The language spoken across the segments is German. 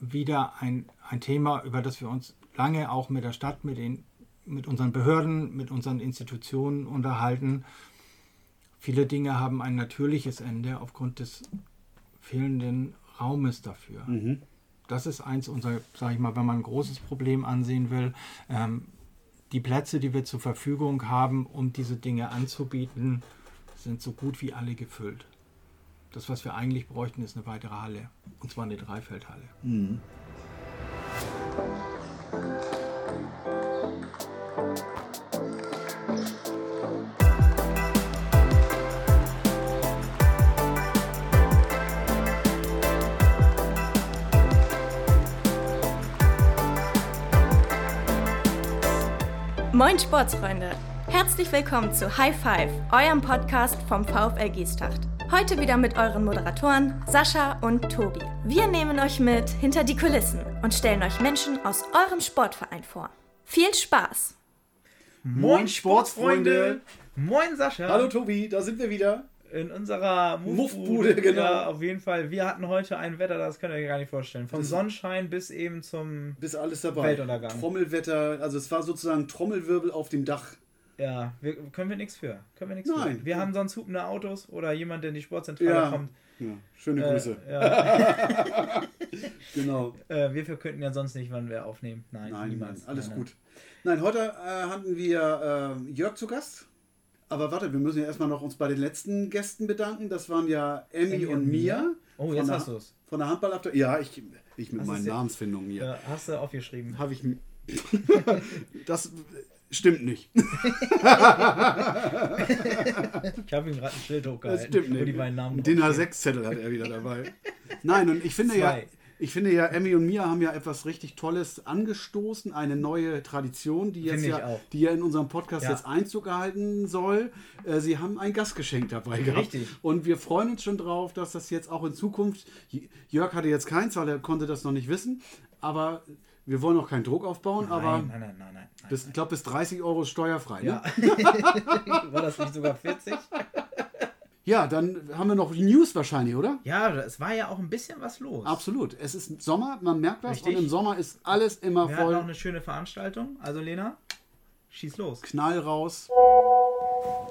wieder ein, ein Thema, über das wir uns lange auch mit der Stadt, mit, den, mit unseren Behörden, mit unseren Institutionen unterhalten. Viele Dinge haben ein natürliches Ende aufgrund des fehlenden Raumes dafür. Mhm. Das ist eins unserer, sage ich mal, wenn man ein großes Problem ansehen will. Ähm, die Plätze, die wir zur Verfügung haben, um diese Dinge anzubieten, sind so gut wie alle gefüllt. Das, was wir eigentlich bräuchten, ist eine weitere Halle. Und zwar eine Dreifeldhalle. Mhm. Moin Sportsfreunde! Herzlich willkommen zu High Five, eurem Podcast vom VfL Giestacht. Heute wieder mit euren Moderatoren Sascha und Tobi. Wir nehmen euch mit hinter die Kulissen und stellen euch Menschen aus eurem Sportverein vor. Viel Spaß! Moin Sportsfreunde! Moin Sascha! Hallo Tobi, da sind wir wieder in unserer Muffbude, genau. Ja, auf jeden Fall. Wir hatten heute ein Wetter, das könnt ihr euch gar nicht vorstellen. Vom Sonnenschein bis eben zum bis alles dabei. Weltuntergang. Trommelwetter, also es war sozusagen Trommelwirbel auf dem Dach. Ja, wir, können wir nichts für. Können wir nichts Nein. Für. Wir haben sonst hupende Autos oder jemand, der in die Sportzentrale ja. kommt. Ja, schöne äh, Grüße. Ja. genau. Äh, wir könnten ja sonst nicht, wann wir aufnehmen. Nein, nein niemals. Nein, alles nein, gut. Nein, heute äh, hatten wir äh, Jörg zu Gast. Aber warte, wir müssen ja erstmal noch uns bei den letzten Gästen bedanken. Das waren ja Emmy und, und Mia. Oh, jetzt hast du es. Von der Handballabteilung. Ja, ich, ich mit hast meinen Namensfindungen hier. Ja, hast du aufgeschrieben. Habe ich. das stimmt nicht. ich habe ihm gerade ein Schild hochgehalten. Das stimmt nicht. Den H6-Zettel hat er wieder dabei. Nein, und ich finde Zwei. ja ich finde ja, Emmy und Mia haben ja etwas richtig Tolles angestoßen, eine neue Tradition, die jetzt ja, die ja in unserem Podcast ja. jetzt Einzug erhalten soll. Äh, sie haben ein Gastgeschenk dabei gehabt. Richtig. Und wir freuen uns schon drauf, dass das jetzt auch in Zukunft, Jörg hatte jetzt keins, weil er konnte das noch nicht wissen, aber wir wollen auch keinen Druck aufbauen, nein, aber nein, nein, nein, nein, bis, ich glaube bis 30 Euro ist steuerfrei. Ne? Ja. War das nicht sogar 40? Ja, dann haben wir noch News wahrscheinlich, oder? Ja, es war ja auch ein bisschen was los. Absolut. Es ist Sommer, man merkt was Richtig. und im Sommer ist alles immer wir voll. Wir auch eine schöne Veranstaltung. Also Lena, schieß los. Knall raus.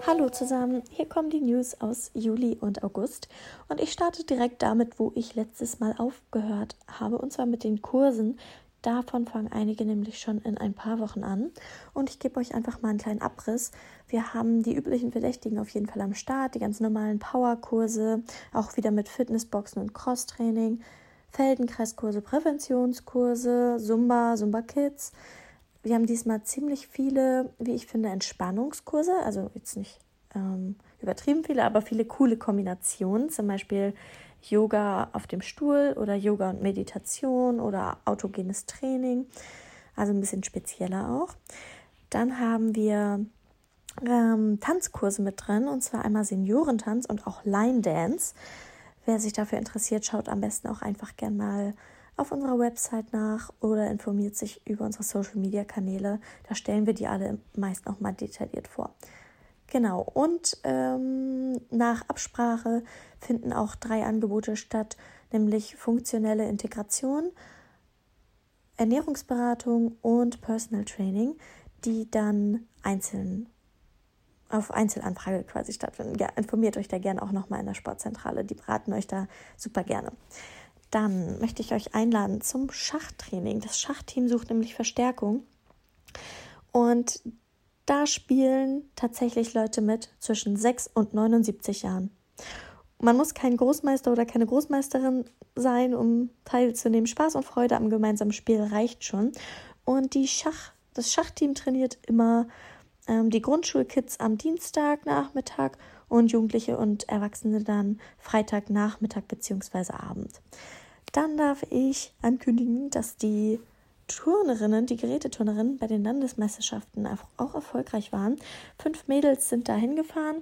Hallo zusammen, hier kommen die News aus Juli und August und ich starte direkt damit, wo ich letztes Mal aufgehört habe und zwar mit den Kursen, Davon fangen einige nämlich schon in ein paar Wochen an. Und ich gebe euch einfach mal einen kleinen Abriss. Wir haben die üblichen Verdächtigen auf jeden Fall am Start, die ganz normalen Powerkurse, auch wieder mit Fitnessboxen und Crosstraining, Feldenkreiskurse, Präventionskurse, Zumba, Zumba Kids. Wir haben diesmal ziemlich viele, wie ich finde, Entspannungskurse, also jetzt nicht ähm, übertrieben viele, aber viele coole Kombinationen, zum Beispiel Yoga auf dem Stuhl oder Yoga und Meditation oder autogenes Training. Also ein bisschen spezieller auch. Dann haben wir ähm, Tanzkurse mit drin und zwar einmal Seniorentanz und auch Line Dance. Wer sich dafür interessiert, schaut am besten auch einfach gern mal auf unserer Website nach oder informiert sich über unsere Social Media Kanäle. Da stellen wir die alle meist noch mal detailliert vor. Genau, und ähm, nach Absprache finden auch drei Angebote statt, nämlich funktionelle Integration, Ernährungsberatung und Personal Training, die dann einzeln auf Einzelanfrage quasi stattfinden. Ja, informiert euch da gerne auch nochmal in der Sportzentrale. Die beraten euch da super gerne. Dann möchte ich euch einladen zum Schachtraining. Das Schachteam sucht nämlich Verstärkung. Und da spielen tatsächlich Leute mit zwischen 6 und 79 Jahren. Man muss kein Großmeister oder keine Großmeisterin sein, um teilzunehmen. Spaß und Freude am gemeinsamen Spiel reicht schon. Und die Schach, das Schachteam trainiert immer ähm, die Grundschulkids am Dienstagnachmittag und Jugendliche und Erwachsene dann Freitagnachmittag bzw. Abend. Dann darf ich ankündigen, dass die Turnerinnen, die Geräteturnerinnen bei den Landesmeisterschaften auch erfolgreich waren. Fünf Mädels sind da hingefahren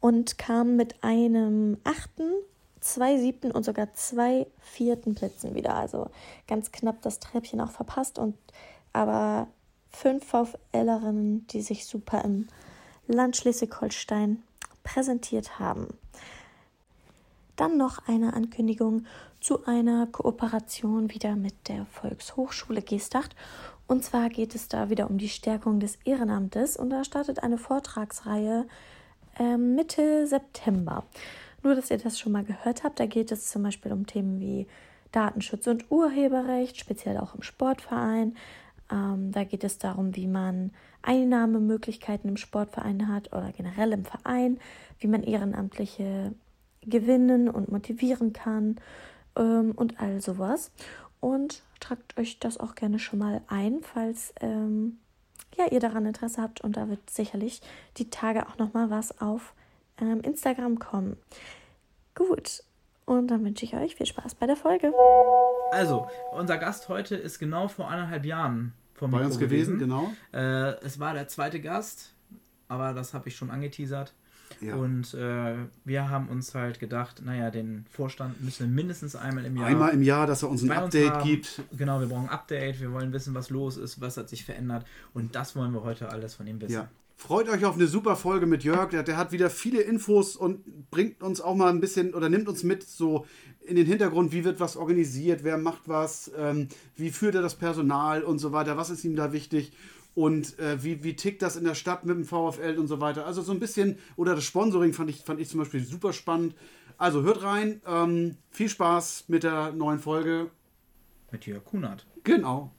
und kamen mit einem achten, zwei siebten und sogar zwei vierten Plätzen wieder. Also ganz knapp das Treppchen auch verpasst und aber fünf VfLerinnen, die sich super im Land Schleswig-Holstein präsentiert haben. Dann noch eine Ankündigung zu einer Kooperation wieder mit der Volkshochschule Geestacht. Und zwar geht es da wieder um die Stärkung des Ehrenamtes und da startet eine Vortragsreihe äh, Mitte September. Nur, dass ihr das schon mal gehört habt, da geht es zum Beispiel um Themen wie Datenschutz und Urheberrecht, speziell auch im Sportverein. Ähm, da geht es darum, wie man Einnahmemöglichkeiten im Sportverein hat oder generell im Verein, wie man Ehrenamtliche gewinnen und motivieren kann ähm, und all sowas. Und tragt euch das auch gerne schon mal ein, falls ähm, ja, ihr daran Interesse habt. Und da wird sicherlich die Tage auch noch mal was auf ähm, Instagram kommen. Gut, und dann wünsche ich euch viel Spaß bei der Folge. Also, unser Gast heute ist genau vor eineinhalb Jahren vor Bei uns gewesen, gewesen. genau. Äh, es war der zweite Gast, aber das habe ich schon angeteasert. Ja. Und äh, wir haben uns halt gedacht, naja, den Vorstand müssen wir mindestens einmal im Jahr. Einmal im Jahr, dass er uns ein Update uns gibt. Genau, wir brauchen ein Update, wir wollen wissen, was los ist, was hat sich verändert. Und das wollen wir heute alles von ihm wissen. Ja. Freut euch auf eine super Folge mit Jörg. Der, der, hat wieder viele Infos und bringt uns auch mal ein bisschen oder nimmt uns mit so in den Hintergrund, wie wird was organisiert, wer macht was, ähm, wie führt er das Personal und so weiter, was ist ihm da wichtig und äh, wie, wie tickt das in der Stadt mit dem VfL und so weiter. Also so ein bisschen, oder das Sponsoring fand ich, fand ich zum Beispiel super spannend. Also hört rein, ähm, viel Spaß mit der neuen Folge. Mit Jörg Kunert. Genau.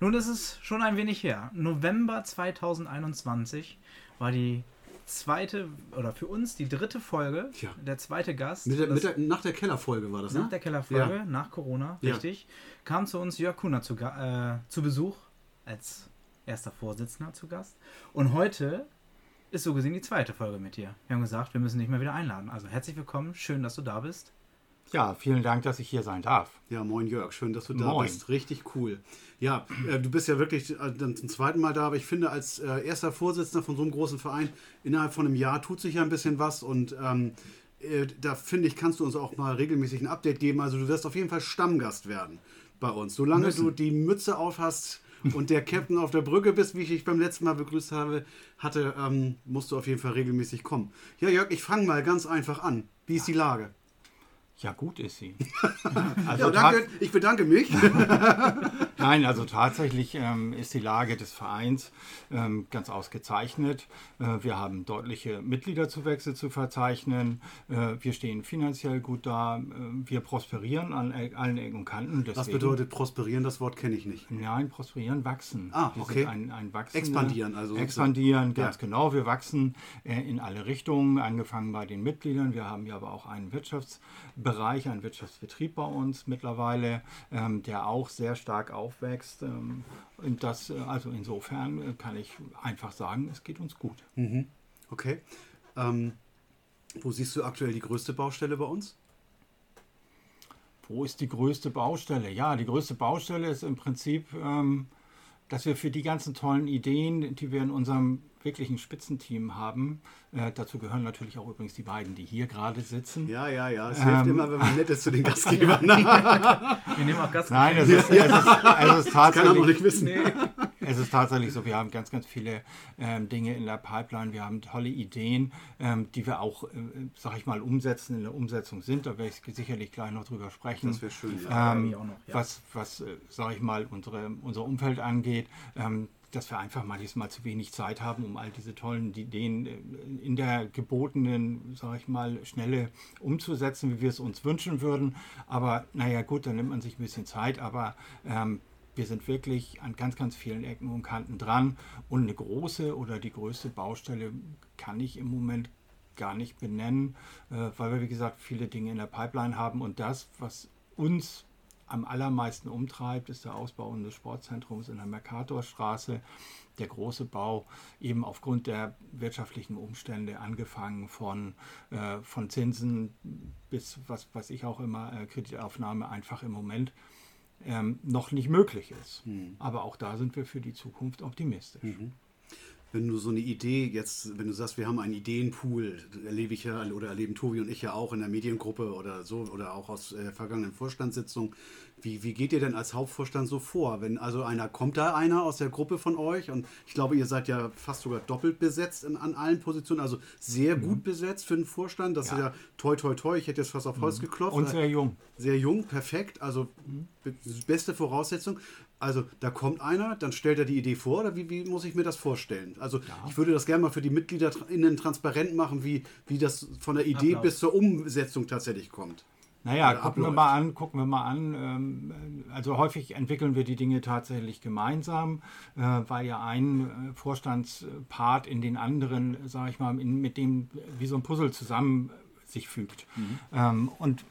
Nun ist es schon ein wenig her. November 2021 war die zweite, oder für uns die dritte Folge, ja. der zweite Gast. Mit der, mit der, nach der Kellerfolge war das, ne? Nach der Kellerfolge, ja. nach Corona, richtig. Ja. Kam zu uns Jörg Kuhner zu, äh, zu Besuch als erster Vorsitzender zu Gast. Und heute ist so gesehen die zweite Folge mit dir. Wir haben gesagt, wir müssen dich mal wieder einladen. Also herzlich willkommen, schön, dass du da bist. Ja, vielen Dank, dass ich hier sein darf. Ja, moin Jörg, schön, dass du da moin. bist. Richtig cool. Ja, äh, du bist ja wirklich äh, dann zum zweiten Mal da, aber ich finde, als äh, erster Vorsitzender von so einem großen Verein, innerhalb von einem Jahr tut sich ja ein bisschen was und ähm, äh, da finde ich, kannst du uns auch mal regelmäßig ein Update geben. Also du wirst auf jeden Fall Stammgast werden bei uns. Solange Müssen. du die Mütze auf hast und der Captain auf der Brücke bist, wie ich dich beim letzten Mal begrüßt habe, hatte, ähm, musst du auf jeden Fall regelmäßig kommen. Ja, Jörg, ich fange mal ganz einfach an. Wie ist die Lage? Ja, gut ist sie. Also ja, danke, ich bedanke mich. Nein, also tatsächlich ähm, ist die Lage des Vereins ähm, ganz ausgezeichnet. Äh, wir haben deutliche Mitgliederzuwächse zu verzeichnen. Äh, wir stehen finanziell gut da. Äh, wir prosperieren an e allen Ecken und Kanten. Deswegen, Was bedeutet prosperieren? Das Wort kenne ich nicht. Nein, prosperieren, wachsen. Ah, okay. Ein, ein expandieren, also. Expandieren, ganz ja. genau. Wir wachsen äh, in alle Richtungen, angefangen bei den Mitgliedern. Wir haben ja aber auch einen Wirtschaftsbereich, einen Wirtschaftsbetrieb bei uns mittlerweile, ähm, der auch sehr stark auf aufwächst. Ähm, und das, äh, also insofern äh, kann ich einfach sagen, es geht uns gut. Mhm. Okay. Ähm, wo siehst du aktuell die größte Baustelle bei uns? Wo ist die größte Baustelle? Ja, die größte Baustelle ist im Prinzip, ähm, dass wir für die ganzen tollen Ideen, die wir in unserem wirklich ein Spitzenteam haben. Äh, dazu gehören natürlich auch übrigens die beiden, die hier gerade sitzen. Ja, ja, ja. Es ähm, hilft immer, wenn man nett ist zu den Gastgebern. wir nehmen auch Gastgeber. Nein, es ist, es ist, es ist tatsächlich. Das kann er noch nicht wissen. Nee. Es ist tatsächlich so, wir haben ganz, ganz viele ähm, Dinge in der Pipeline. Wir haben tolle Ideen, ähm, die wir auch, äh, sag ich mal, umsetzen, in der Umsetzung sind. Da werde ich sicherlich gleich noch drüber sprechen. Das wäre schön. Ja. Ähm, noch, ja. Was, was äh, sag ich mal, unsere, unser Umfeld angeht. Ähm, dass wir einfach manchmal zu wenig Zeit haben, um all diese tollen Ideen äh, in der gebotenen, sage ich mal, Schnelle umzusetzen, wie wir es uns wünschen würden. Aber naja, gut, dann nimmt man sich ein bisschen Zeit, aber ähm, wir sind wirklich an ganz, ganz vielen Ecken und Kanten dran. Und eine große oder die größte Baustelle kann ich im Moment gar nicht benennen, äh, weil wir, wie gesagt, viele Dinge in der Pipeline haben. Und das, was uns am allermeisten umtreibt, ist der Ausbau unseres Sportzentrums in der Mercatorstraße. Der große Bau eben aufgrund der wirtschaftlichen Umstände, angefangen von, äh, von Zinsen bis, was, was ich auch immer, äh, Kreditaufnahme einfach im Moment ähm, noch nicht möglich ist. Mhm. Aber auch da sind wir für die Zukunft optimistisch. Mhm wenn du so eine Idee jetzt, wenn du sagst, wir haben einen Ideenpool, erlebe ich ja oder erleben Tobi und ich ja auch in der Mediengruppe oder so oder auch aus äh, vergangenen Vorstandssitzungen, Wie, wie geht ihr denn als Hauptvorstand so vor? Wenn also einer, kommt da einer aus der Gruppe von euch und ich glaube, ihr seid ja fast sogar doppelt besetzt in, an allen Positionen, also sehr mhm. gut besetzt für den Vorstand. Das ja. ist ja toi toi toi, ich hätte jetzt fast auf Holz mhm. geklopft. Und sehr jung. Sehr jung, perfekt, also mhm. beste Voraussetzung. Also da kommt einer, dann stellt er die Idee vor oder wie, wie muss ich mir das vorstellen? Also ja. ich würde das gerne mal für die MitgliederInnen transparent machen, wie, wie das von der Idee Applaus. bis zur Umsetzung tatsächlich kommt. Naja, gucken wir mal an, gucken wir mal an. Ähm, also häufig entwickeln wir die Dinge tatsächlich gemeinsam, äh, weil ja ein äh, Vorstandspart in den anderen, sage ich mal, mit dem wie so ein Puzzle zusammen sich fügt. Mhm. Ähm, und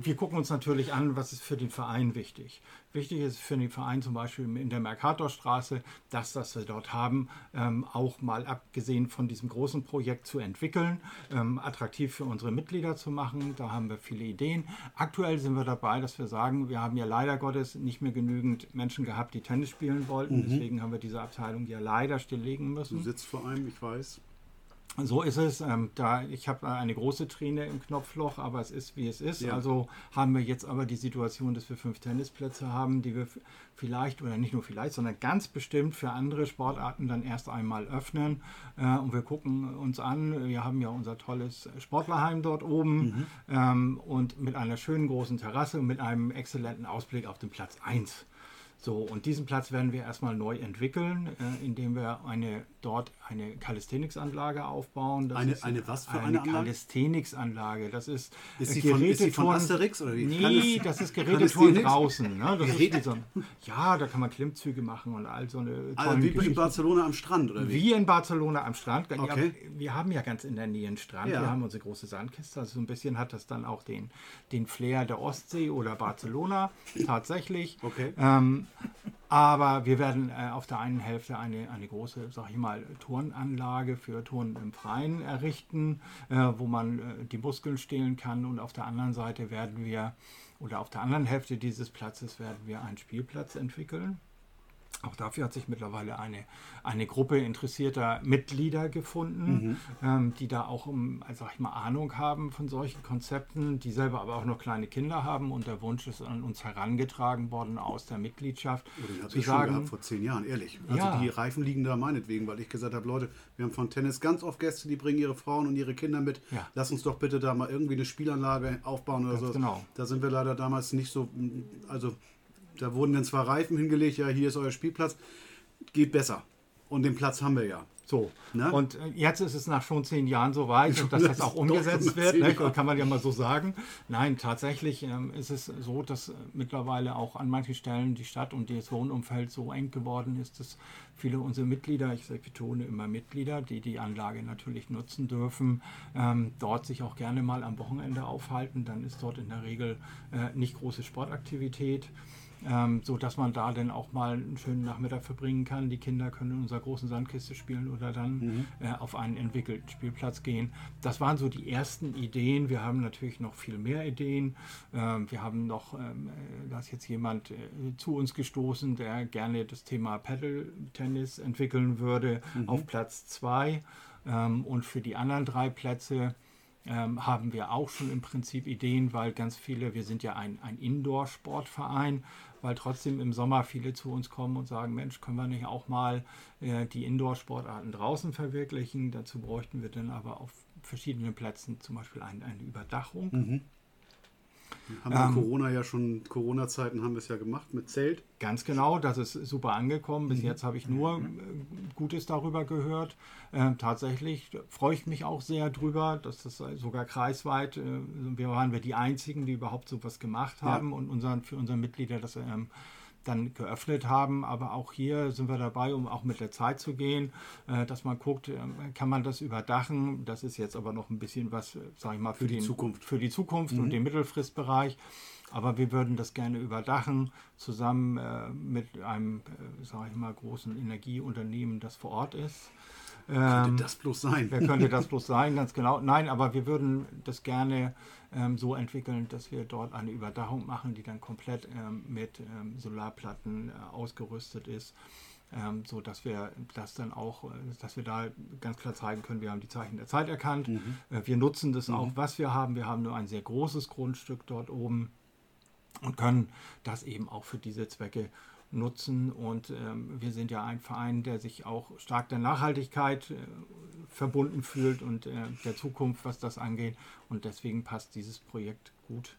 wir gucken uns natürlich an, was ist für den Verein wichtig. Wichtig ist für den Verein zum Beispiel in der Mercatorstraße, das wir dort haben, ähm, auch mal abgesehen von diesem großen Projekt zu entwickeln, ähm, attraktiv für unsere Mitglieder zu machen. Da haben wir viele Ideen. Aktuell sind wir dabei, dass wir sagen, wir haben ja leider Gottes nicht mehr genügend Menschen gehabt, die Tennis spielen wollten. Mhm. Deswegen haben wir diese Abteilung ja leider stilllegen müssen. Du sitzt vor allem, ich weiß. So ist es. Ähm, da, ich habe eine große Träne im Knopfloch, aber es ist, wie es ist. Ja. Also haben wir jetzt aber die Situation, dass wir fünf Tennisplätze haben, die wir vielleicht, oder nicht nur vielleicht, sondern ganz bestimmt für andere Sportarten dann erst einmal öffnen. Äh, und wir gucken uns an, wir haben ja unser tolles Sportlerheim dort oben mhm. ähm, und mit einer schönen großen Terrasse und mit einem exzellenten Ausblick auf den Platz 1. So, und diesen Platz werden wir erstmal neu entwickeln, äh, indem wir eine, dort eine Calisthenics-Anlage aufbauen. Das eine, eine was für eine, eine Calisthenics-Anlage? Das ist, ist, die von, ist von Asterix oder wie? Nee, das ist Geräteturn draußen. Ne? Das ist so, ja, da kann man Klimmzüge machen und all so eine also wie in Barcelona am Strand, oder wie? Wie in Barcelona am Strand. Okay. Ja, wir haben ja ganz in der Nähe einen Strand. Ja. Wir haben unsere große Sandkiste. Also so ein bisschen hat das dann auch den, den Flair der Ostsee oder Barcelona tatsächlich. Okay. Ähm, aber wir werden äh, auf der einen Hälfte eine, eine große, sag ich mal, Turnanlage für Turnen im Freien errichten, äh, wo man äh, die Muskeln stehlen kann. Und auf der anderen Seite werden wir, oder auf der anderen Hälfte dieses Platzes werden wir einen Spielplatz entwickeln auch dafür hat sich mittlerweile eine, eine Gruppe interessierter Mitglieder gefunden, mhm. ähm, die da auch um, also sag ich mal, Ahnung haben von solchen Konzepten, die selber aber auch noch kleine Kinder haben und der Wunsch ist an uns herangetragen worden aus der Mitgliedschaft. Oh, den habe ich sagen, schon gehabt vor zehn Jahren, ehrlich. Also ja. die Reifen liegen da meinetwegen, weil ich gesagt habe, Leute, wir haben von Tennis ganz oft Gäste, die bringen ihre Frauen und ihre Kinder mit. Ja. Lass uns doch bitte da mal irgendwie eine Spielanlage aufbauen oder so. Genau. Da sind wir leider damals nicht so, also da wurden dann zwar Reifen hingelegt, ja, hier ist euer Spielplatz. Geht besser. Und den Platz haben wir ja. So. Ne? Und jetzt ist es nach schon zehn Jahren so weit, dass das auch umgesetzt wird. Ne? Kann man ja mal so sagen. Nein, tatsächlich ähm, ist es so, dass mittlerweile auch an manchen Stellen die Stadt und das Wohnumfeld so eng geworden ist, dass viele unserer Mitglieder, ich betone immer Mitglieder, die die Anlage natürlich nutzen dürfen, ähm, dort sich auch gerne mal am Wochenende aufhalten. Dann ist dort in der Regel äh, nicht große Sportaktivität ähm, so dass man da dann auch mal einen schönen Nachmittag verbringen kann. Die Kinder können in unserer großen Sandkiste spielen oder dann mhm. äh, auf einen entwickelten Spielplatz gehen. Das waren so die ersten Ideen. Wir haben natürlich noch viel mehr Ideen. Ähm, wir haben noch, ähm, äh, da ist jetzt jemand äh, zu uns gestoßen, der gerne das Thema Paddle-Tennis entwickeln würde mhm. auf Platz 2. Ähm, und für die anderen drei Plätze ähm, haben wir auch schon im Prinzip Ideen, weil ganz viele, wir sind ja ein, ein Indoor-Sportverein, weil trotzdem im Sommer viele zu uns kommen und sagen, Mensch, können wir nicht auch mal äh, die Indoor-Sportarten draußen verwirklichen? Dazu bräuchten wir dann aber auf verschiedenen Plätzen zum Beispiel ein, eine Überdachung. Mhm. Haben wir ähm, Corona ja schon, Corona-Zeiten haben wir es ja gemacht mit Zelt. Ganz genau, das ist super angekommen. Bis mhm. jetzt habe ich nur äh, Gutes darüber gehört. Äh, tatsächlich freue ich mich auch sehr drüber, dass das sogar kreisweit, äh, wir waren wir die Einzigen, die überhaupt sowas gemacht haben ja. und unseren, für unsere Mitglieder das ähm, dann geöffnet haben. Aber auch hier sind wir dabei, um auch mit der Zeit zu gehen, äh, dass man guckt, äh, kann man das überdachen. Das ist jetzt aber noch ein bisschen was, sage ich mal, für, für die den, Zukunft, für die Zukunft mhm. und den Mittelfristbereich. Aber wir würden das gerne überdachen, zusammen äh, mit einem, äh, sage ich mal, großen Energieunternehmen, das vor Ort ist. Könnte ähm, das bloß sein? Wer könnte das bloß sein, ganz genau. Nein, aber wir würden das gerne ähm, so entwickeln, dass wir dort eine Überdachung machen, die dann komplett ähm, mit ähm, Solarplatten äh, ausgerüstet ist. Ähm, so dass wir das dann auch, äh, dass wir da ganz klar zeigen können, wir haben die Zeichen der Zeit erkannt. Mhm. Äh, wir nutzen das mhm. auch, was wir haben. Wir haben nur ein sehr großes Grundstück dort oben und können das eben auch für diese Zwecke nutzen. Und ähm, wir sind ja ein Verein, der sich auch stark der Nachhaltigkeit äh, verbunden fühlt und äh, der Zukunft, was das angeht. Und deswegen passt dieses Projekt gut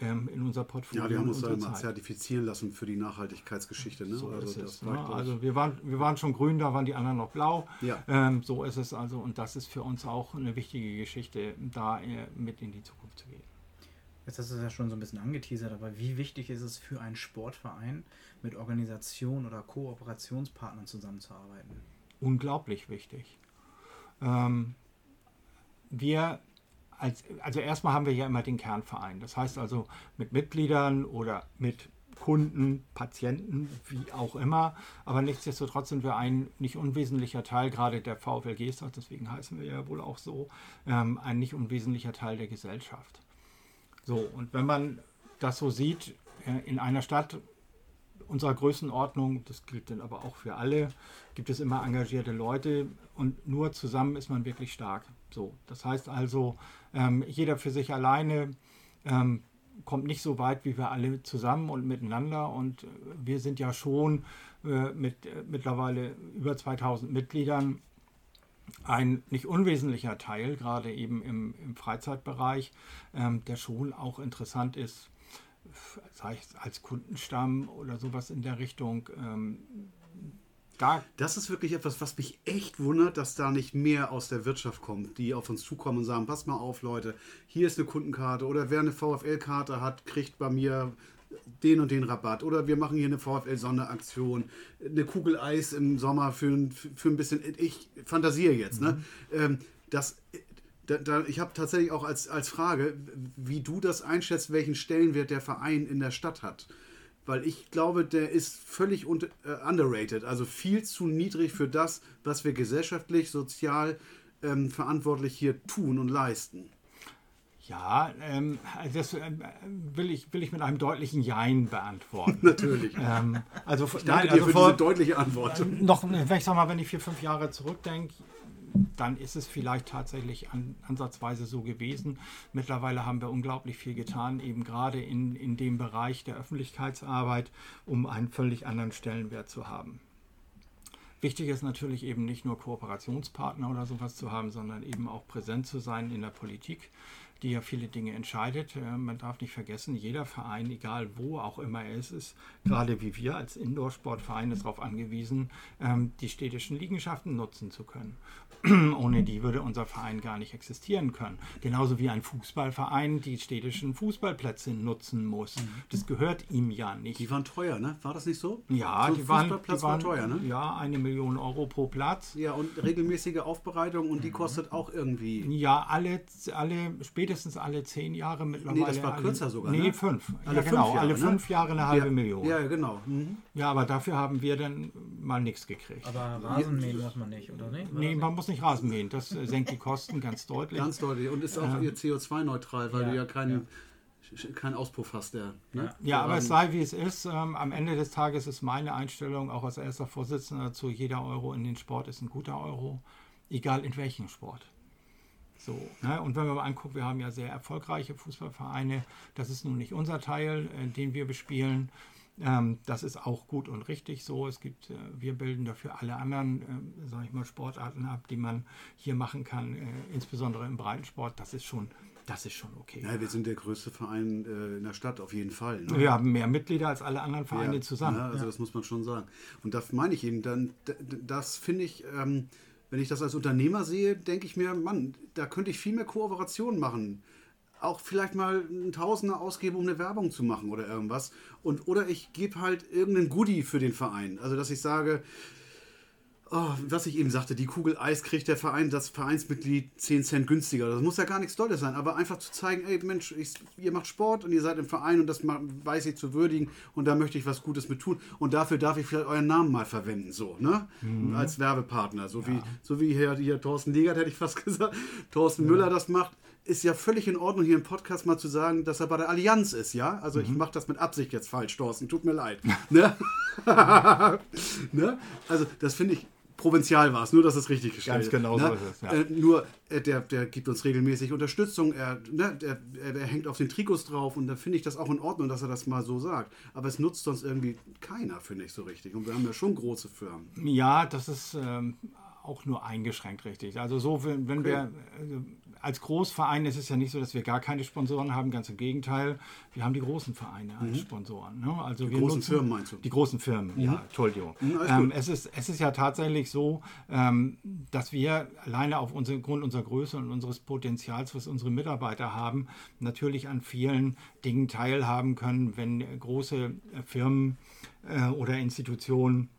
ähm, in unser Portfolio. Ja, wir haben uns da mal zertifizieren lassen für die Nachhaltigkeitsgeschichte. Ne? So also, es, ne? also wir, waren, wir waren schon grün, da waren die anderen noch blau. Ja. Ähm, so ist es also und das ist für uns auch eine wichtige Geschichte, da äh, mit in die Zukunft zu gehen. Jetzt hast du es ja schon so ein bisschen angeteasert, aber wie wichtig ist es für einen Sportverein, mit Organisationen oder Kooperationspartnern zusammenzuarbeiten? Unglaublich wichtig. Ähm, wir als, also erstmal haben wir ja immer den Kernverein. Das heißt also mit Mitgliedern oder mit Kunden, Patienten, wie auch immer. Aber nichtsdestotrotz sind wir ein nicht unwesentlicher Teil, gerade der VfL Gestern, deswegen heißen wir ja wohl auch so, ähm, ein nicht unwesentlicher Teil der Gesellschaft. So, und wenn man das so sieht, äh, in einer Stadt unserer Größenordnung, das gilt dann aber auch für alle, gibt es immer engagierte Leute und nur zusammen ist man wirklich stark. So, das heißt also, ähm, jeder für sich alleine ähm, kommt nicht so weit wie wir alle zusammen und miteinander. Und äh, wir sind ja schon äh, mit äh, mittlerweile über 2000 Mitgliedern ein nicht unwesentlicher Teil, gerade eben im, im Freizeitbereich, ähm, der schon auch interessant ist, sei es als Kundenstamm oder sowas in der Richtung. Ähm, da das ist wirklich etwas, was mich echt wundert, dass da nicht mehr aus der Wirtschaft kommt, die auf uns zukommen und sagen, pass mal auf, Leute, hier ist eine Kundenkarte oder wer eine VfL-Karte hat, kriegt bei mir den und den Rabatt. Oder wir machen hier eine VfL-Sonderaktion, eine Kugel Eis im Sommer für, ein, für ein bisschen, ich fantasiere jetzt, ne? mhm. ne? das, da, da, ich habe tatsächlich auch als, als Frage, wie du das einschätzt, welchen Stellenwert der Verein in der Stadt hat. Weil ich glaube, der ist völlig äh, underrated, also viel zu niedrig für das, was wir gesellschaftlich, sozial ähm, verantwortlich hier tun und leisten. Ja, ähm, das äh, will, ich, will ich mit einem deutlichen Jein beantworten. Natürlich. Ähm, also, ich danke nein, also dir für vor, diese deutliche Antwort. Äh, noch, ich sag mal, wenn ich vier, fünf Jahre zurückdenke, dann ist es vielleicht tatsächlich an, ansatzweise so gewesen. Mittlerweile haben wir unglaublich viel getan, eben gerade in, in dem Bereich der Öffentlichkeitsarbeit, um einen völlig anderen Stellenwert zu haben. Wichtig ist natürlich eben nicht nur Kooperationspartner oder sowas zu haben, sondern eben auch präsent zu sein in der Politik die ja viele Dinge entscheidet. Äh, man darf nicht vergessen, jeder Verein, egal wo auch immer er ist, ist gerade wie wir als Indoor-Sportverein darauf angewiesen, ähm, die städtischen Liegenschaften nutzen zu können. Ohne die würde unser Verein gar nicht existieren können. Genauso wie ein Fußballverein die städtischen Fußballplätze nutzen muss. Mhm. Das gehört ihm ja nicht. Die waren teuer, ne? War das nicht so? Ja, so die, waren, die waren war teuer, ne? Ja, eine Million Euro pro Platz. Ja, und regelmäßige Aufbereitung und die mhm. kostet auch irgendwie. Ja, alle, alle spätestens alle zehn Jahre mittlerweile. Nee, das war kürzer alle, sogar. Nee, ne? fünf. Alle ja, genau, fünf Jahre, alle ne? fünf Jahre eine halbe ja, Million. Ja, genau. Mhm. Ja, aber dafür haben wir dann mal nichts gekriegt. Aber Rasenmähen muss man nicht, oder nicht? Nee, man muss nicht Rasenmähen. Das äh, senkt die Kosten ganz deutlich. Ganz deutlich. Und ist auch ähm, CO2-neutral, weil ja, du ja keinen kein Auspuff hast. Der, ne? Ja, aber es sei wie es ist. Ähm, am Ende des Tages ist meine Einstellung auch als erster Vorsitzender zu jeder Euro in den Sport ist ein guter Euro, egal in welchem Sport. So, ne? Und wenn man mal anguckt, wir haben ja sehr erfolgreiche Fußballvereine. Das ist nun nicht unser Teil, äh, den wir bespielen. Ähm, das ist auch gut und richtig so. Es gibt, äh, wir bilden dafür alle anderen, äh, sage ich mal, Sportarten ab, die man hier machen kann, äh, insbesondere im Breitensport. Das ist schon, das ist schon okay. Ja, wir sind der größte Verein äh, in der Stadt auf jeden Fall. Ne? Wir haben mehr Mitglieder als alle anderen Vereine ja, zusammen. Ja, also das muss man schon sagen. Und das meine ich Ihnen, dann, das finde ich. Ähm, wenn ich das als Unternehmer sehe, denke ich mir, Mann, da könnte ich viel mehr Kooperationen machen auch vielleicht mal ein Tausender ausgeben, um eine Werbung zu machen oder irgendwas. Und, oder ich gebe halt irgendeinen Goodie für den Verein. Also, dass ich sage, oh, was ich eben sagte, die Kugel Eis kriegt der Verein, das Vereinsmitglied 10 Cent günstiger. Das muss ja gar nichts Tolles sein, aber einfach zu zeigen, ey Mensch, ich, ihr macht Sport und ihr seid im Verein und das weiß ich zu würdigen und da möchte ich was Gutes mit tun und dafür darf ich vielleicht euren Namen mal verwenden, so, ne? Mhm. Als Werbepartner. So, ja. wie, so wie hier, hier Thorsten Legert, hätte ich fast gesagt, Thorsten ja. Müller das macht ist ja völlig in Ordnung, hier im Podcast mal zu sagen, dass er bei der Allianz ist, ja? Also mhm. ich mache das mit Absicht jetzt falsch, Thorsten, tut mir leid. ne? ne? Also das finde ich provinzial war es, nur dass es richtig gestellt Ganz genau ne? so ist es, ja. Äh, nur, äh, der, der gibt uns regelmäßig Unterstützung, er, ne, der, er, der hängt auf den Trikots drauf und da finde ich das auch in Ordnung, dass er das mal so sagt. Aber es nutzt sonst irgendwie keiner, finde ich so richtig. Und wir haben ja schon große Firmen. Ja, das ist ähm, auch nur eingeschränkt richtig. Also so, wenn, wenn Okay. wir äh, als Großverein ist es ja nicht so, dass wir gar keine Sponsoren haben, ganz im Gegenteil. Wir haben die großen Vereine als Sponsoren. Ne? Also Mhm. Die wir großen nutzen, Firmen meinst du? Die großen Firmen, ja, Entschuldigung. Mhm, ähm, es, ist, es ist ja tatsächlich so, ähm, dass wir alleine auf unseren Grund unserer Größe und unseres Potenzials, was unsere Mitarbeiter haben, natürlich an vielen Dingen teilhaben können, wenn große Firmen äh, oder Institutionen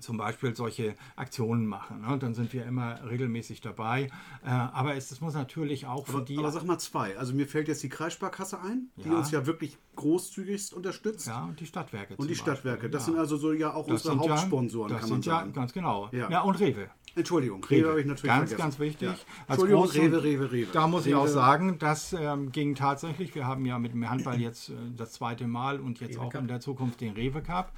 zum Beispiel solche Aktionen machen. Ne? Dann sind wir immer regelmäßig dabei. Äh, aber es, es muss natürlich auch für Aber, die. aber sag mal zwei. Also mir fällt jetzt die Kreissparkasse ein, die Ja. uns ja wirklich großzügigst unterstützt. ja, und die Stadtwerke. Und die Stadtwerke. Das ja. sind also so ja auch Das unsere sind ja- Hauptsponsoren, das kann man sind sagen. Ja, ganz genau. Ja. Und Rewe. Entschuldigung, Rewe habe ich natürlich ganz, vergessen. ganz wichtig. Ja. Entschuldigung, Rewe, Rewe, Rewe. Da muss ich Rewe. auch sagen, das ähm, ging tatsächlich. Wir haben ja mit dem Handball jetzt äh, das zweite Mal und jetzt Rewe auch Cup. in der Zukunft den Rewe Cup.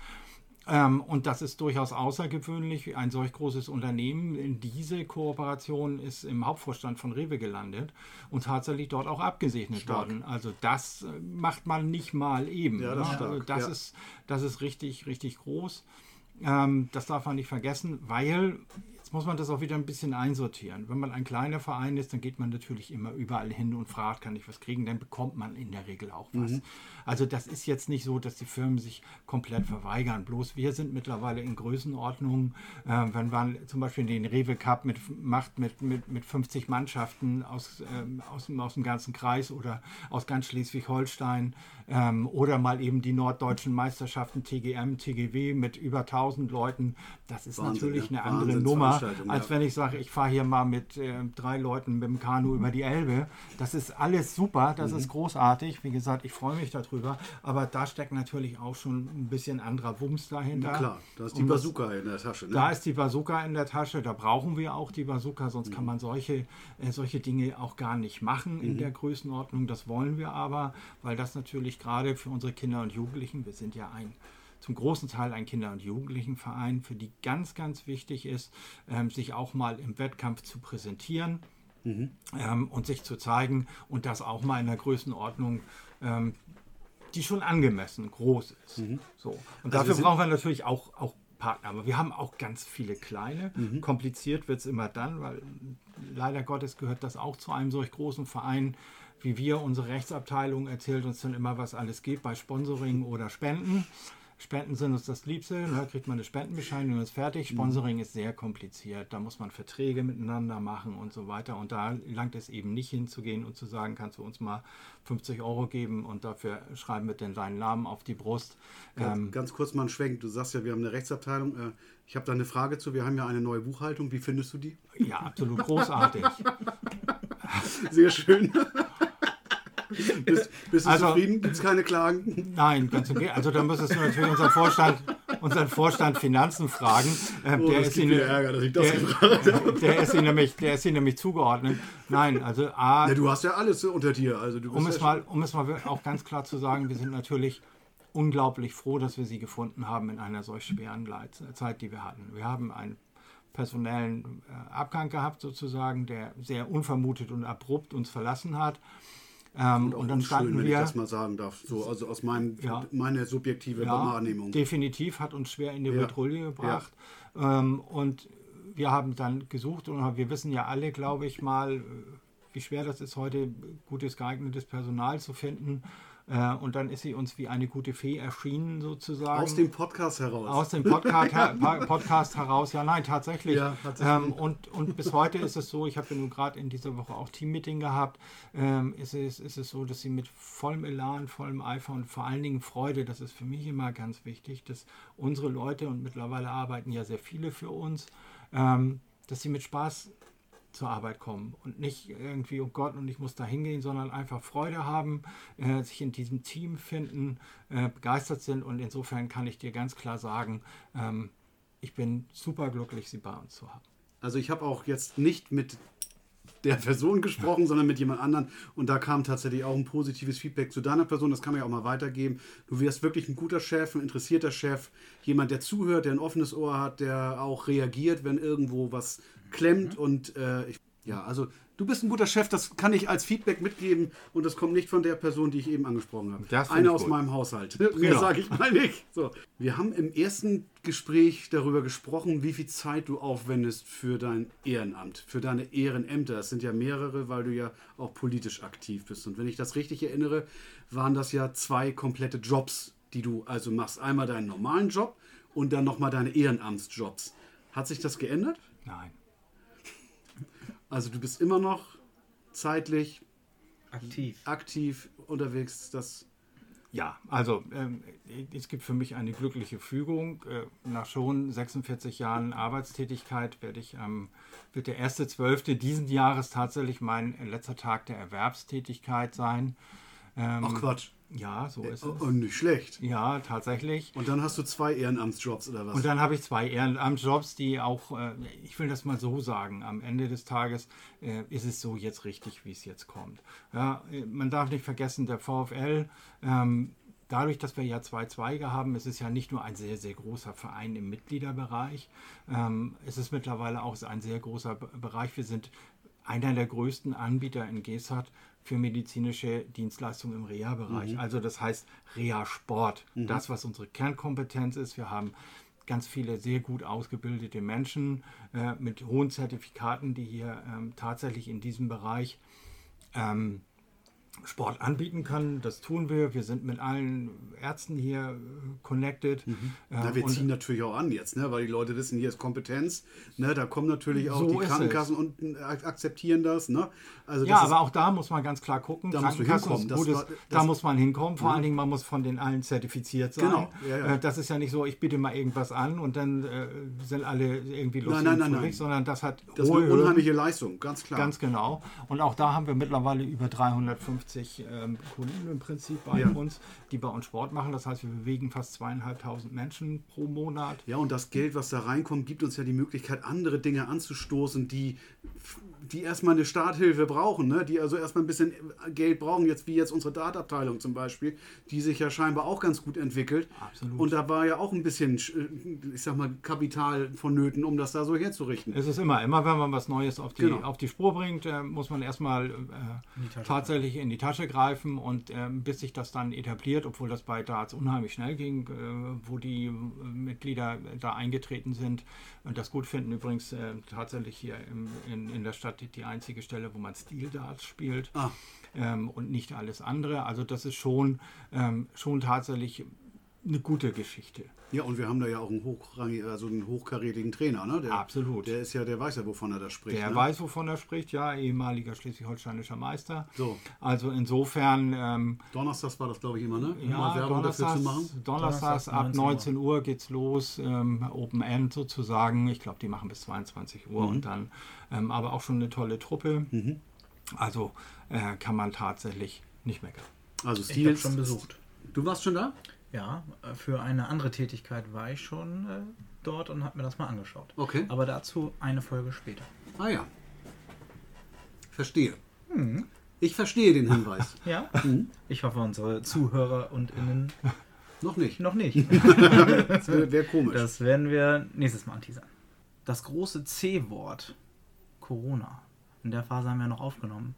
Ähm, und das ist durchaus außergewöhnlich. Ein solch großes Unternehmen, diese Kooperation ist im Hauptvorstand von Rewe gelandet und tatsächlich dort auch abgesegnet Stark. worden. Also das äh, macht man nicht mal eben. Ja, das ist ne? also das, ja. ist, das ist richtig, richtig groß. Ähm, das darf man nicht vergessen, weil jetzt muss man das auch wieder ein bisschen einsortieren. Wenn man ein kleiner Verein ist, dann geht man natürlich immer überall hin und fragt, kann ich was kriegen, dann bekommt man in der Regel auch was. Also das ist jetzt nicht so, dass die Firmen sich komplett verweigern. Bloß wir sind mittlerweile in Größenordnungen, äh, wenn man zum Beispiel den Rewe Cup mit, macht mit, mit, mit 50 Mannschaften aus, ähm, aus, dem, aus dem ganzen Kreis oder aus ganz Schleswig-Holstein ähm, oder mal eben die norddeutschen Meisterschaften TGM, TGW mit über 1000 Leuten, das ist Wahnsinn, natürlich ja. eine andere Nummer, Wahnsinnsveranstaltung, als ja. wenn ich sage, ich fahre hier mal mit äh, drei Leuten mit dem Kanu über die Elbe. Das ist alles super, das Mhm. ist großartig. Wie gesagt, ich freue mich darüber, aber da steckt natürlich auch schon ein bisschen anderer Wumms dahinter. Na klar, da ist die Und das- Bazooka in der Tasche. Ne? da ist die Bazooka in der Tasche, da brauchen wir auch die Bazooka, sonst Mhm. kann man solche, äh, solche Dinge auch gar nicht machen Mhm. in der Größenordnung. Das wollen wir aber, weil das natürlich gerade für unsere Kinder und Jugendlichen, wir sind ja ein zum großen Teil ein Kinder- und Jugendlichenverein, für die ganz, ganz wichtig ist, ähm, sich auch mal im Wettkampf zu präsentieren Mhm. ähm, und sich zu zeigen und das auch mal in der Größenordnung, ähm, die schon angemessen groß ist. So. Und Also dafür brauchen wir natürlich auch, auch Partner. Aber wir haben auch ganz viele kleine. Mhm. Kompliziert wird es immer dann, weil leider Gottes gehört das auch zu einem solch großen Verein wie wir. Unsere Rechtsabteilung erzählt uns dann immer, was alles geht bei Sponsoring oder Spenden. Spenden sind uns das Liebste, da kriegt man eine Spendenbescheinigung und ist fertig. Sponsoring ist sehr kompliziert, da muss man Verträge miteinander machen und so weiter. Und da langt es eben nicht hinzugehen und zu sagen, kannst du uns mal 50 Euro geben und dafür schreiben wir denn deinen Namen auf die Brust. Ganz, Ähm, ganz kurz mal ein Schwenk. Du sagst ja, wir haben eine Rechtsabteilung. Äh, Ich habe da eine Frage zu. Wir haben ja eine neue Buchhaltung. Wie findest du die? ja, absolut großartig. Sehr schön. bist, bist du Also- zufrieden? Gibt es keine Klagen? Nein, ganz okay. Also da müsstest du natürlich unseren Vorstand, unseren Vorstand Finanzen fragen. Ähm, Oh, der, ist Ihnen, Ärger, der, der, ist nämlich, der ist Ihnen nämlich zugeordnet. Nein, also A, Ja, du hast ja alles unter dir. Also du um ja es, mal, um es mal auch ganz klar zu sagen, wir sind natürlich unglaublich froh, dass wir sie gefunden haben in einer solch schweren Zeit, die wir hatten. Wir haben einen personellen äh, Abgang gehabt, sozusagen, der sehr unvermutet und abrupt uns verlassen hat. Ähm, und, dann unschön, standen wenn ich wir. das mal sagen darf. So, also aus meinem, Ja. meiner subjektive Wahrnehmung. definitiv hat uns schwer in die Ja. Patrouille gebracht. Ähm, und wir haben dann gesucht und wir wissen ja alle, glaube ich mal, wie schwer das ist, heute gutes, geeignetes Personal zu finden. Äh, und dann ist sie uns wie eine gute Fee erschienen, sozusagen. Aus dem Podcast heraus. Aus dem Podcast, her- Podcast heraus, ja, nein, tatsächlich. Ja, tatsächlich. Ähm, und, und bis heute ist es so, ich habe ja nun gerade in dieser Woche auch Teammeeting gehabt, ähm, ist, es, ist es so, dass sie mit vollem Elan, vollem Eifer und vor allen Dingen Freude, das ist für mich immer ganz wichtig, dass unsere Leute, und mittlerweile arbeiten ja sehr viele für uns, ähm, dass sie mit Spaß zur Arbeit kommen und nicht irgendwie, oh Gott, und ich muss da hingehen, sondern einfach Freude haben, äh, sich in diesem Team finden, äh, begeistert sind und insofern kann ich dir ganz klar sagen, ähm, ich bin super glücklich, sie bei uns zu haben. Also ich habe auch jetzt nicht mit der Person gesprochen, sondern mit jemand anderem. Und da kam tatsächlich auch ein positives Feedback zu deiner Person. Das kann man ja auch mal weitergeben. Du wirst wirklich ein guter Chef, ein interessierter Chef, jemand, der zuhört, der ein offenes Ohr hat, der auch reagiert, wenn irgendwo was klemmt. Mhm. Und äh, ich, ja, also du bist ein guter Chef, das kann ich als Feedback mitgeben und das kommt nicht von der Person, die ich eben angesprochen habe. Das Eine aus gut. meinem Haushalt. Mehr genau. sage ich mal nicht. So. Wir haben im ersten Gespräch darüber gesprochen, wie viel Zeit du aufwendest für dein Ehrenamt, für deine Ehrenämter. Es sind ja mehrere, weil du ja auch politisch aktiv bist. Und wenn ich das richtig erinnere, waren das ja zwei komplette Jobs, die du also machst. Einmal deinen normalen Job und dann nochmal deine Ehrenamtsjobs. Hat sich das geändert? Nein. Also du bist immer noch zeitlich aktiv, aktiv unterwegs. Das ja, also ähm, es gibt für mich eine glückliche Fügung. Äh, nach schon 46 Jahren Arbeitstätigkeit werde ich ähm, wird der erste Zwölfte diesen Jahres tatsächlich mein letzter Tag der Erwerbstätigkeit sein. Ähm, Ach Quatsch. Ja, so ist es. Und nicht schlecht. Ja, tatsächlich. Und dann hast du zwei Ehrenamtsjobs oder was? Und dann habe ich zwei Ehrenamtsjobs, die auch, äh, ich will das mal so sagen, am Ende des Tages äh, ist es so jetzt richtig, wie es jetzt kommt. Ja, äh, man darf nicht vergessen, der VfL, ähm, dadurch, dass wir ja zwei Zweige haben, ist es ja nicht nur ein sehr, sehr großer Verein im Mitgliederbereich, ähm, es ist mittlerweile auch ein sehr großer Bereich. Wir sind einer der größten Anbieter in GESAT für medizinische Dienstleistungen im Reha-Bereich. Mhm. Also das heißt Reha-Sport, mhm. das, was unsere Kernkompetenz ist. Wir haben ganz viele sehr gut ausgebildete Menschen äh, mit hohen Zertifikaten, die hier ähm, tatsächlich in diesem Bereich ähm, Sport anbieten kann. Das tun wir. Wir sind mit allen Ärzten hier äh, connected. Mhm. Na, wir ziehen natürlich auch an jetzt, ne? weil die Leute wissen, hier ist Kompetenz. Ne? Da kommen natürlich auch so die Krankenkassen und äh, akzeptieren das. Ne? Also ja, aber auch da muss man ganz klar gucken. Da Krankenkassen musst du hinkommen. Gutes, da muss man hinkommen. Vor ja. allen Dingen, man muss von den allen zertifiziert sein. Genau. Ja, ja. Äh, das ist ja nicht so, ich biete mal irgendwas an und dann äh, sind alle irgendwie lustig nein, nein, nein, nein. sondern das hat das hohe unheimliche Leistung, ganz klar. Ganz genau. Und auch da haben wir mittlerweile über 350 ähm, Kunden im Prinzip bei uns, die bei uns Sport machen. Das heißt, wir bewegen fast zweieinhalbtausend Menschen pro Monat. Ja, und das Geld, was da reinkommt, gibt uns ja die Möglichkeit, andere Dinge anzustoßen, die die erstmal eine Starthilfe brauchen, ne? die also erstmal ein bisschen Geld brauchen, jetzt wie jetzt unsere Databteilung zum Beispiel, die sich ja scheinbar auch ganz gut entwickelt. Absolut. Und da war ja auch ein bisschen, ich sag mal, Kapital vonnöten, um das da so herzurichten. Es ist immer, immer wenn man was Neues auf die, genau. auf die Spur bringt, äh, muss man erstmal äh, tatsächlich in die Tasche greifen und äh, bis sich das dann etabliert, obwohl das bei Darts unheimlich schnell ging, äh, wo die äh, Mitglieder da eingetreten sind und das gut finden. Übrigens äh, tatsächlich hier im, in, in der Stadt die einzige Stelle, wo man Steel Darts spielt ah. ähm, und nicht alles andere. Also das ist schon, ähm, schon tatsächlich eine gute Geschichte. Ja, und wir haben da ja auch einen, hochrangig, also einen hochkarätigen Trainer, ne? Der, Absolut. Der ist ja, der weiß ja, wovon er da spricht. Der ne? weiß, wovon er spricht, ja, ehemaliger schleswig-holsteinischer Meister. So. Also insofern. Ähm, Donnerstags war das, glaube ich, immer, ne? Ja, immer Werbung dafür zu machen. Donnerstags, ab 19 Uhr geht's los, ähm, Open End sozusagen. Ich glaube, die machen bis 22 Uhr mhm. und dann, ähm, aber auch schon eine tolle Truppe. Mhm. Also äh, kann man tatsächlich nicht meckern. Also Stil ich schon besucht. Du warst schon da? Ja, äh, für eine andere Tätigkeit war ich schon äh, dort und habe mir das mal angeschaut. Okay. Aber dazu eine Folge später. Ah ja. Verstehe. Hm. Ich verstehe den Hinweis. ja. Hm. Ich hoffe, unsere Zuhörer und Innen. Noch nicht. Noch nicht. das wäre wär komisch. Das werden wir nächstes Mal anteasern. Das große C-Wort. Corona. In der Phase haben wir noch aufgenommen.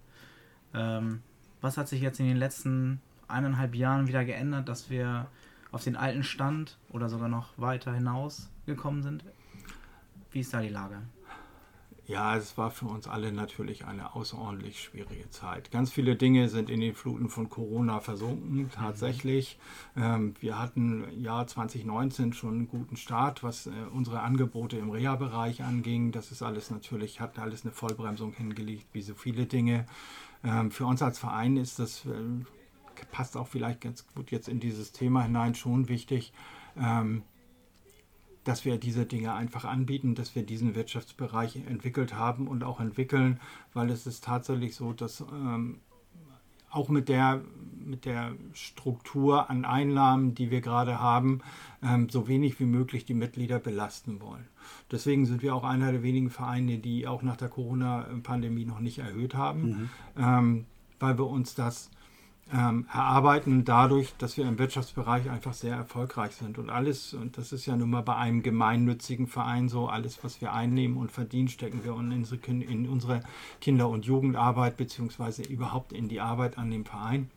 Ähm, was hat sich jetzt in den letzten eineinhalb Jahren wieder geändert, dass wir auf den alten Stand oder sogar noch weiter hinaus gekommen sind? Wie ist da die Lage? Ja, es war für uns alle natürlich eine außerordentlich schwierige Zeit. Ganz viele Dinge sind in den Fluten von Corona versunken, tatsächlich. Ähm, wir hatten Jahr 2019 schon einen guten Start, was äh, unsere Angebote im Reha-Bereich anging. Das ist alles natürlich, hat alles eine Vollbremsung hingelegt, wie so viele Dinge. Ähm, für uns als Verein ist das äh, passt auch vielleicht ganz gut jetzt in dieses Thema hinein, schon wichtig, ähm, dass wir diese Dinge einfach anbieten, dass wir diesen Wirtschaftsbereich entwickelt haben und auch entwickeln, weil es ist tatsächlich so, dass ähm, auch mit der, mit der Struktur an Einnahmen, die wir gerade haben, ähm, so wenig wie möglich die Mitglieder belasten wollen. Deswegen sind wir auch einer der wenigen Vereine, die auch nach der Corona-Pandemie noch nicht erhöht haben, mhm. ähm, weil wir uns das ähm, erarbeiten dadurch, dass wir im Wirtschaftsbereich einfach sehr erfolgreich sind. Und alles, und das ist ja nun mal bei einem gemeinnützigen Verein so, alles, was wir einnehmen und verdienen, stecken wir in unsere, in unsere Kinder- und Jugendarbeit beziehungsweise überhaupt in die Arbeit an dem Verein.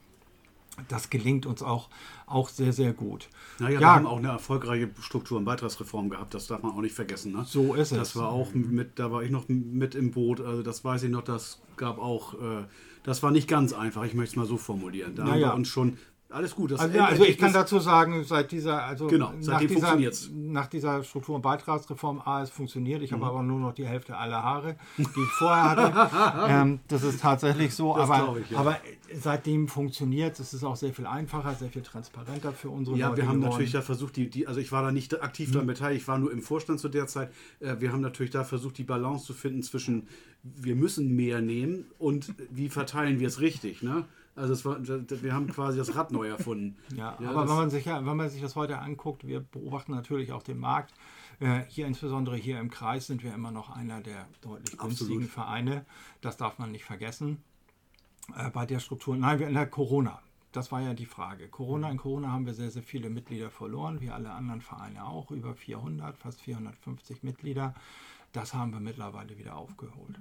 Das gelingt uns auch, auch sehr, sehr gut. Naja, ja, wir haben auch eine erfolgreiche Struktur- und Beitragsreform gehabt, das darf man auch nicht vergessen. Ne? So ist das es. Das war auch mit, da war ich noch mit im Boot, also das weiß ich noch, das gab auch. Äh, das war nicht ganz einfach, ich möchte es mal so formulieren. Da naja. haben wir uns schon alles gut. also, ja, also ich kann dazu sagen, seit dieser, also genau, nach, dieser, nach dieser Struktur- und Beitragsreform, A, es funktioniert. Ich mhm. habe aber nur noch die Hälfte aller Haare, die ich vorher hatte. ähm, das ist tatsächlich so, das aber, ich, ja. aber seitdem funktioniert es. ist auch sehr viel einfacher, sehr viel transparenter für unsere ja, Leute. Ja, wir haben geworden. natürlich da versucht, die, die, also ich war da nicht aktiv mhm. daran beteiligt, ich war nur im Vorstand zu der Zeit. Äh, wir haben natürlich da versucht, die Balance zu finden zwischen, wir müssen mehr nehmen und wie verteilen wir es richtig. Ne? Also war, wir haben quasi das Rad neu erfunden. Ja, ja aber wenn man, sich, wenn man sich das heute anguckt, wir beobachten natürlich auch den Markt. Äh, hier insbesondere hier im Kreis sind wir immer noch einer der deutlich günstigen. Vereine. Das darf man nicht vergessen. Äh, bei der Struktur, nein, wir in der Corona. Das war ja die Frage. Corona, in Corona haben wir sehr, sehr viele Mitglieder verloren, wie alle anderen Vereine auch, über 400, fast 450 Mitglieder. Das haben wir mittlerweile wieder aufgeholt.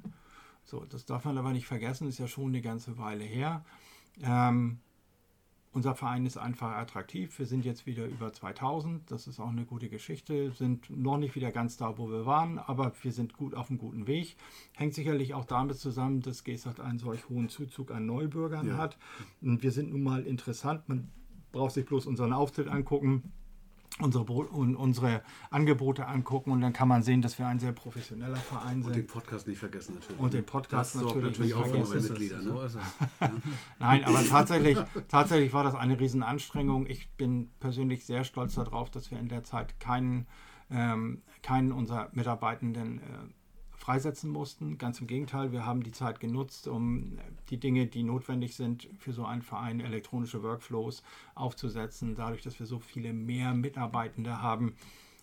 So, das darf man aber nicht vergessen, ist ja schon eine ganze Weile her. Ähm, unser Verein ist einfach attraktiv. Wir sind jetzt wieder über 2000. Das ist auch eine gute Geschichte. Sind noch nicht wieder ganz da, wo wir waren, aber wir sind gut auf einem guten Weg. Hängt sicherlich auch damit zusammen, dass GESAT einen solch hohen Zuzug an Neubürgern ja. hat. Und wir sind nun mal interessant. Man braucht sich bloß unseren Auftritt angucken unsere, unsere Angebote angucken und dann kann man sehen, dass wir ein sehr professioneller Verein sind. Und den Podcast nicht vergessen natürlich. Und den Podcast das natürlich, natürlich auch für unsere Mitglieder. Ne? So Nein, aber tatsächlich, tatsächlich war das eine Riesenanstrengung. Ich bin persönlich sehr stolz darauf, dass wir in der Zeit keinen, ähm, keinen unserer Mitarbeitenden äh, freisetzen mussten. Ganz im Gegenteil, wir haben die Zeit genutzt, um die Dinge, die notwendig sind für so einen Verein, elektronische Workflows aufzusetzen. Dadurch, dass wir so viele mehr Mitarbeitende haben,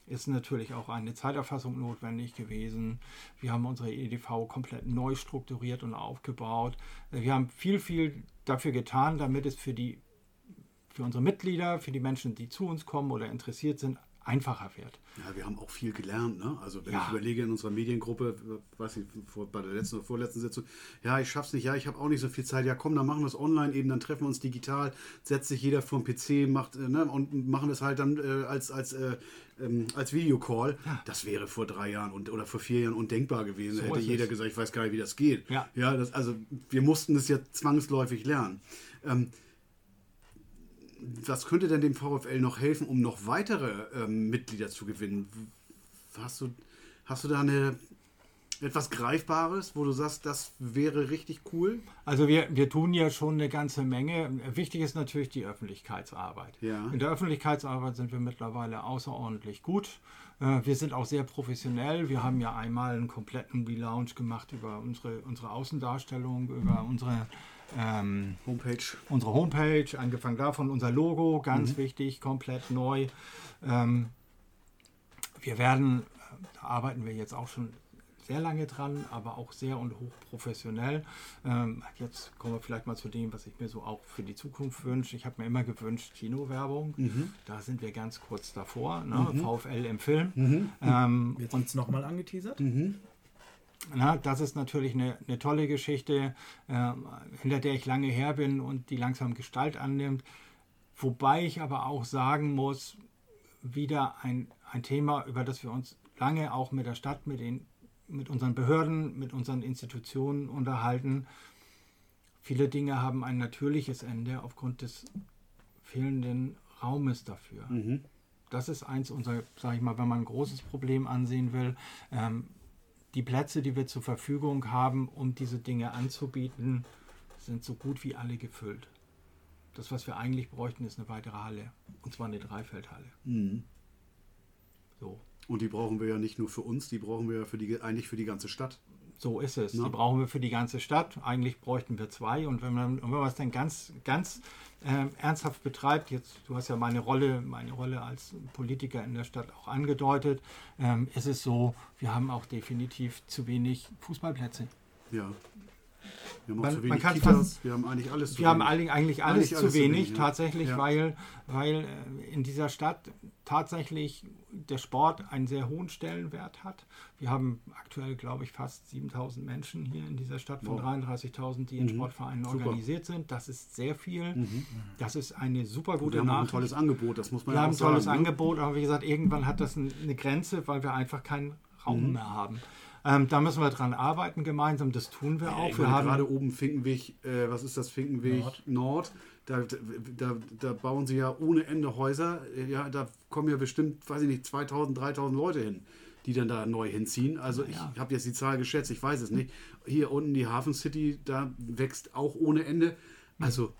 ist natürlich auch eine Zeiterfassung notwendig gewesen. Wir haben unsere EDV komplett neu strukturiert und aufgebaut. Wir haben viel, viel dafür getan, damit es für die für unsere Mitglieder, für die Menschen, die zu uns kommen oder interessiert sind, einfacher wird. Ja, wir haben auch viel gelernt. Ne? Also wenn ja. ich überlege in unserer Mediengruppe, weiß ich, vor, bei der letzten oder vorletzten Sitzung, ja, ich schaff's nicht, ja, ich habe auch nicht so viel Zeit. Ja, komm, dann machen wir es online eben, dann treffen wir uns digital, setzt sich jeder den PC macht, äh, ne, und machen es halt dann äh, als, als, äh, ähm, als Videocall. Ja. Das wäre vor drei Jahren und, oder vor vier Jahren undenkbar gewesen. So da hätte jeder es. gesagt, ich weiß gar nicht, wie das geht. Ja. Ja, das, also wir mussten es ja zwangsläufig lernen. Ähm, was könnte denn dem VfL noch helfen, um noch weitere ähm, Mitglieder zu gewinnen? Hast du, hast du da eine, etwas Greifbares, wo du sagst, das wäre richtig cool? Also wir, wir tun ja schon eine ganze Menge. Wichtig ist natürlich die Öffentlichkeitsarbeit. Ja. In der Öffentlichkeitsarbeit sind wir mittlerweile außerordentlich gut. Äh, wir sind auch sehr professionell. Wir haben ja einmal einen kompletten Relaunch gemacht über unsere, unsere Außendarstellung, über unsere ähm, Homepage. Unsere Homepage, angefangen davon unser Logo, ganz mhm. wichtig, komplett neu. Ähm, wir werden, da arbeiten wir jetzt auch schon sehr lange dran, aber auch sehr und hoch professionell. Ähm, jetzt kommen wir vielleicht mal zu dem, was ich mir so auch für die Zukunft wünsche. Ich habe mir immer gewünscht, Kinowerbung. Mhm. Da sind wir ganz kurz davor. Ne? Mhm. VfL im Film. Mhm. Ähm, Wird uns nochmal angeteasert? Na, das ist natürlich eine, eine tolle Geschichte, äh, hinter der ich lange her bin und die langsam Gestalt annimmt. Wobei ich aber auch sagen muss, wieder ein, ein Thema, über das wir uns lange auch mit der Stadt, mit, den, mit unseren Behörden, mit unseren Institutionen unterhalten. Viele Dinge haben ein natürliches Ende aufgrund des fehlenden Raumes dafür. Mhm. Das ist eins unserer, sage ich mal, wenn man ein großes Problem ansehen will. Ähm, die Plätze, die wir zur Verfügung haben, um diese Dinge anzubieten, sind so gut wie alle gefüllt. Das, was wir eigentlich bräuchten, ist eine weitere Halle. Und zwar eine Dreifeldhalle. Mhm. So. Und die brauchen wir ja nicht nur für uns, die brauchen wir ja für die, eigentlich für die ganze Stadt. So ist es. Ja. Die brauchen wir für die ganze Stadt. Eigentlich bräuchten wir zwei. Und wenn man, wenn man es dann ganz, ganz äh, ernsthaft betreibt, jetzt, du hast ja meine Rolle, meine Rolle als Politiker in der Stadt auch angedeutet, ähm, ist es so, wir haben auch definitiv zu wenig Fußballplätze. Ja. Wir haben, man, man Kitas, fast, wir haben eigentlich alles zu wir wenig. haben eigentlich alles, eigentlich zu alles wenig, wenig ja. tatsächlich, ja. weil, weil äh, in dieser Stadt tatsächlich der Sport einen sehr hohen Stellenwert hat. Wir haben aktuell, glaube ich, fast 7000 Menschen hier in dieser Stadt von wow. 33.000, die in mhm. Sportvereinen super. organisiert sind. Das ist sehr viel. Mhm. Das ist eine super gute wir haben ein tolles Angebot, das muss man wir ja auch sagen. Wir haben ein tolles ne? Angebot, aber wie gesagt, irgendwann hat das eine Grenze, weil wir einfach keinen Raum mhm. mehr haben. Ähm, da müssen wir dran arbeiten gemeinsam, das tun wir ja, auch. Wir haben gerade oben Finkenweg, äh, was ist das, Finkenweg Nord, Nord da, da, da, bauen sie ja ohne Ende Häuser. Ja, da kommen ja bestimmt, weiß ich nicht, 2000, 3000 Leute hin, die dann da neu hinziehen. Also ja. ich habe jetzt die Zahl geschätzt, ich weiß es nicht. Hier unten die Hafen City, da wächst auch ohne Ende. Also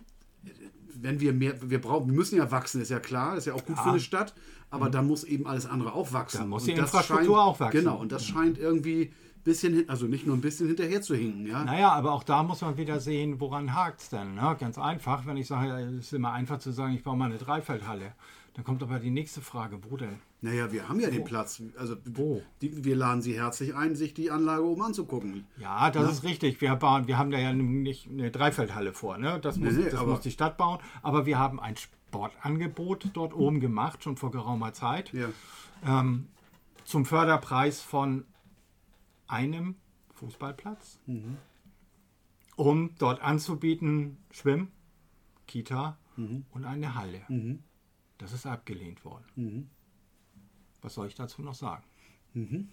wenn wir mehr, wir brauchen, wir müssen ja wachsen, ist ja klar, ist ja auch gut ja. für eine Stadt, aber mhm. da muss eben alles andere auch wachsen. Da muss die und Infrastruktur scheint, auch wachsen. Genau, und das scheint irgendwie bisschen, also nicht nur ein bisschen hinterher zu hinken. Ja? Naja, aber auch da muss man wieder sehen, woran hakt es denn. Ne? Ganz einfach, wenn ich sage, es ist immer einfach zu sagen, ich baue mal eine Dreifeldhalle. Dann kommt aber die nächste Frage, wo denn? Naja, wir haben ja wo? den Platz. Also wo? Die, wir laden Sie herzlich ein, sich die Anlage oben anzugucken. Ja, das Na? ist richtig. Wir, bauen, wir haben da ja nicht eine Dreifeldhalle vor. Ne? Das, muss, nee, nee, das muss die Stadt bauen. Aber wir haben ein Sportangebot dort oben gemacht, schon vor geraumer Zeit. Ja. Ähm, zum Förderpreis von einem Fußballplatz, mhm. um dort anzubieten Schwimm, Kita mhm. und eine Halle. Mhm. Das ist abgelehnt worden. Mhm. Was soll ich dazu noch sagen? Mhm.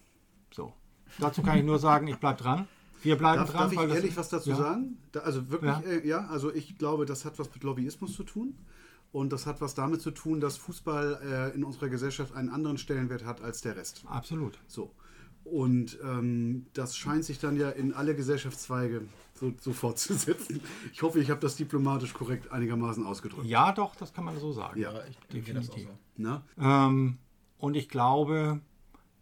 So. Dazu kann ich nur sagen, ich bleibe dran. Wir bleiben darf, dran. Darf ich ehrlich was dazu ja. sagen? Da, also wirklich, ja. Äh, ja. also ich glaube, das hat was mit Lobbyismus zu tun. Und das hat was damit zu tun, dass Fußball äh, in unserer Gesellschaft einen anderen Stellenwert hat als der Rest. Absolut. So. Und ähm, das scheint sich dann ja in alle Gesellschaftszweige so, so fortzusetzen. Ich hoffe, ich habe das diplomatisch korrekt einigermaßen ausgedrückt. Ja, doch, das kann man so sagen. Ja, ich definitiv. So. Ähm, und ich glaube,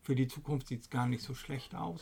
für die Zukunft sieht es gar nicht so schlecht aus.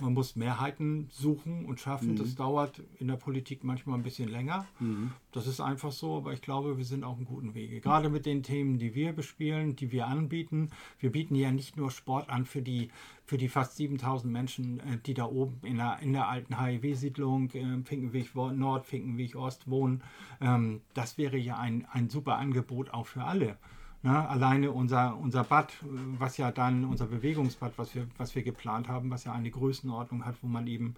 Man muss Mehrheiten suchen und schaffen. Mhm. Das dauert in der Politik manchmal ein bisschen länger. Mhm. Das ist einfach so, aber ich glaube, wir sind auf einem guten Wege. Gerade mit den Themen, die wir bespielen, die wir anbieten. Wir bieten ja nicht nur Sport an für die, für die fast 7000 Menschen, äh, die da oben in der, in der alten HIW-Siedlung, äh, Finkenweg Nord, Finkenweg Ost wohnen. Ähm, das wäre ja ein, ein super Angebot auch für alle. Ne? Alleine unser, unser Bad, was ja dann, unser Bewegungsbad, was wir, was wir geplant haben, was ja eine Größenordnung hat, wo man eben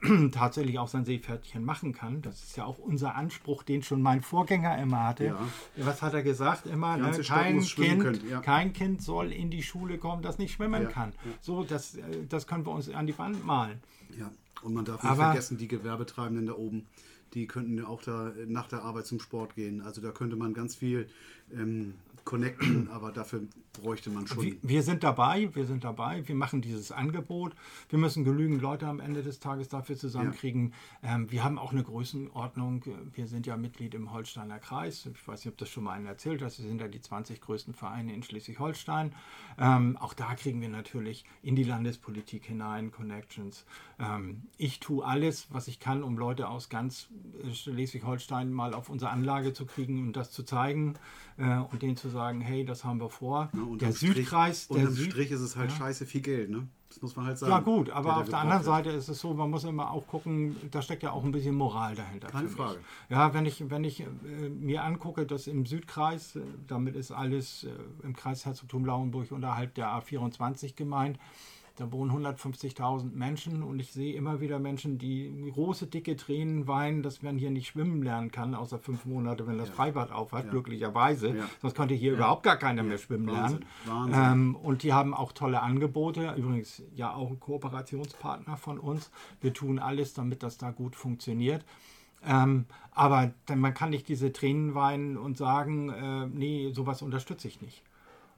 tatsächlich auch sein Seepferdchen machen kann. Das ist ja auch unser Anspruch, den schon mein Vorgänger immer hatte. Ja. Was hat er gesagt? Immer, ne? kein, kind, können, ja. kein Kind soll in die Schule kommen, das nicht schwimmen ja. kann. So, das, äh, das können wir uns an die Wand malen. Ja, und man darf nicht Aber, vergessen, die Gewerbetreibenden da oben die könnten auch da nach der Arbeit zum Sport gehen. Also da könnte man ganz viel ähm, connecten, aber dafür bräuchte man schon. Wir, wir, sind dabei, wir sind dabei, wir machen dieses Angebot. Wir müssen genügend Leute am Ende des Tages dafür zusammenkriegen. Ja. Ähm, wir haben auch eine Größenordnung. Wir sind ja Mitglied im Holsteiner Kreis. Ich weiß nicht, ob das schon mal einen erzählt hast. Wir sind ja die 20 größten Vereine in Schleswig-Holstein. Ähm, auch da kriegen wir natürlich in die Landespolitik hinein Connections. Ähm, ich tue alles, was ich kann, um Leute aus ganz Schleswig-Holstein mal auf unsere Anlage zu kriegen und das zu zeigen äh, und denen zu sagen, hey, das haben wir vor. Ja, der Südkreis, Strich, der Süd Strich ist es halt ja. scheiße viel Geld, ne? Das muss man halt sagen. Ja gut, aber auf der anderen Seite ist es so, man muss immer auch gucken, da steckt ja auch ein bisschen Moral dahinter. Keine Frage. Ja, wenn ich, wenn ich äh, mir angucke, dass im Südkreis, äh, damit ist alles äh, im Kreis Herzogtum Lauenburg unterhalb der A24 gemeint, da wohnen 150.000 Menschen und ich sehe immer wieder Menschen, die große, dicke Tränen weinen, dass man hier nicht schwimmen lernen kann, außer fünf Monate, wenn das ja. Freibad aufhat, ja. glücklicherweise. Ja. Sonst konnte hier überhaupt gar keiner mehr schwimmen Wahnsinn. lernen. Wahnsinn. Ähm, und die haben auch tolle Angebote, übrigens ja auch ein Kooperationspartner von uns. Wir tun alles, damit das da gut funktioniert. Ähm, aber man kann nicht diese Tränen weinen und sagen, äh, nee, sowas unterstütze ich nicht.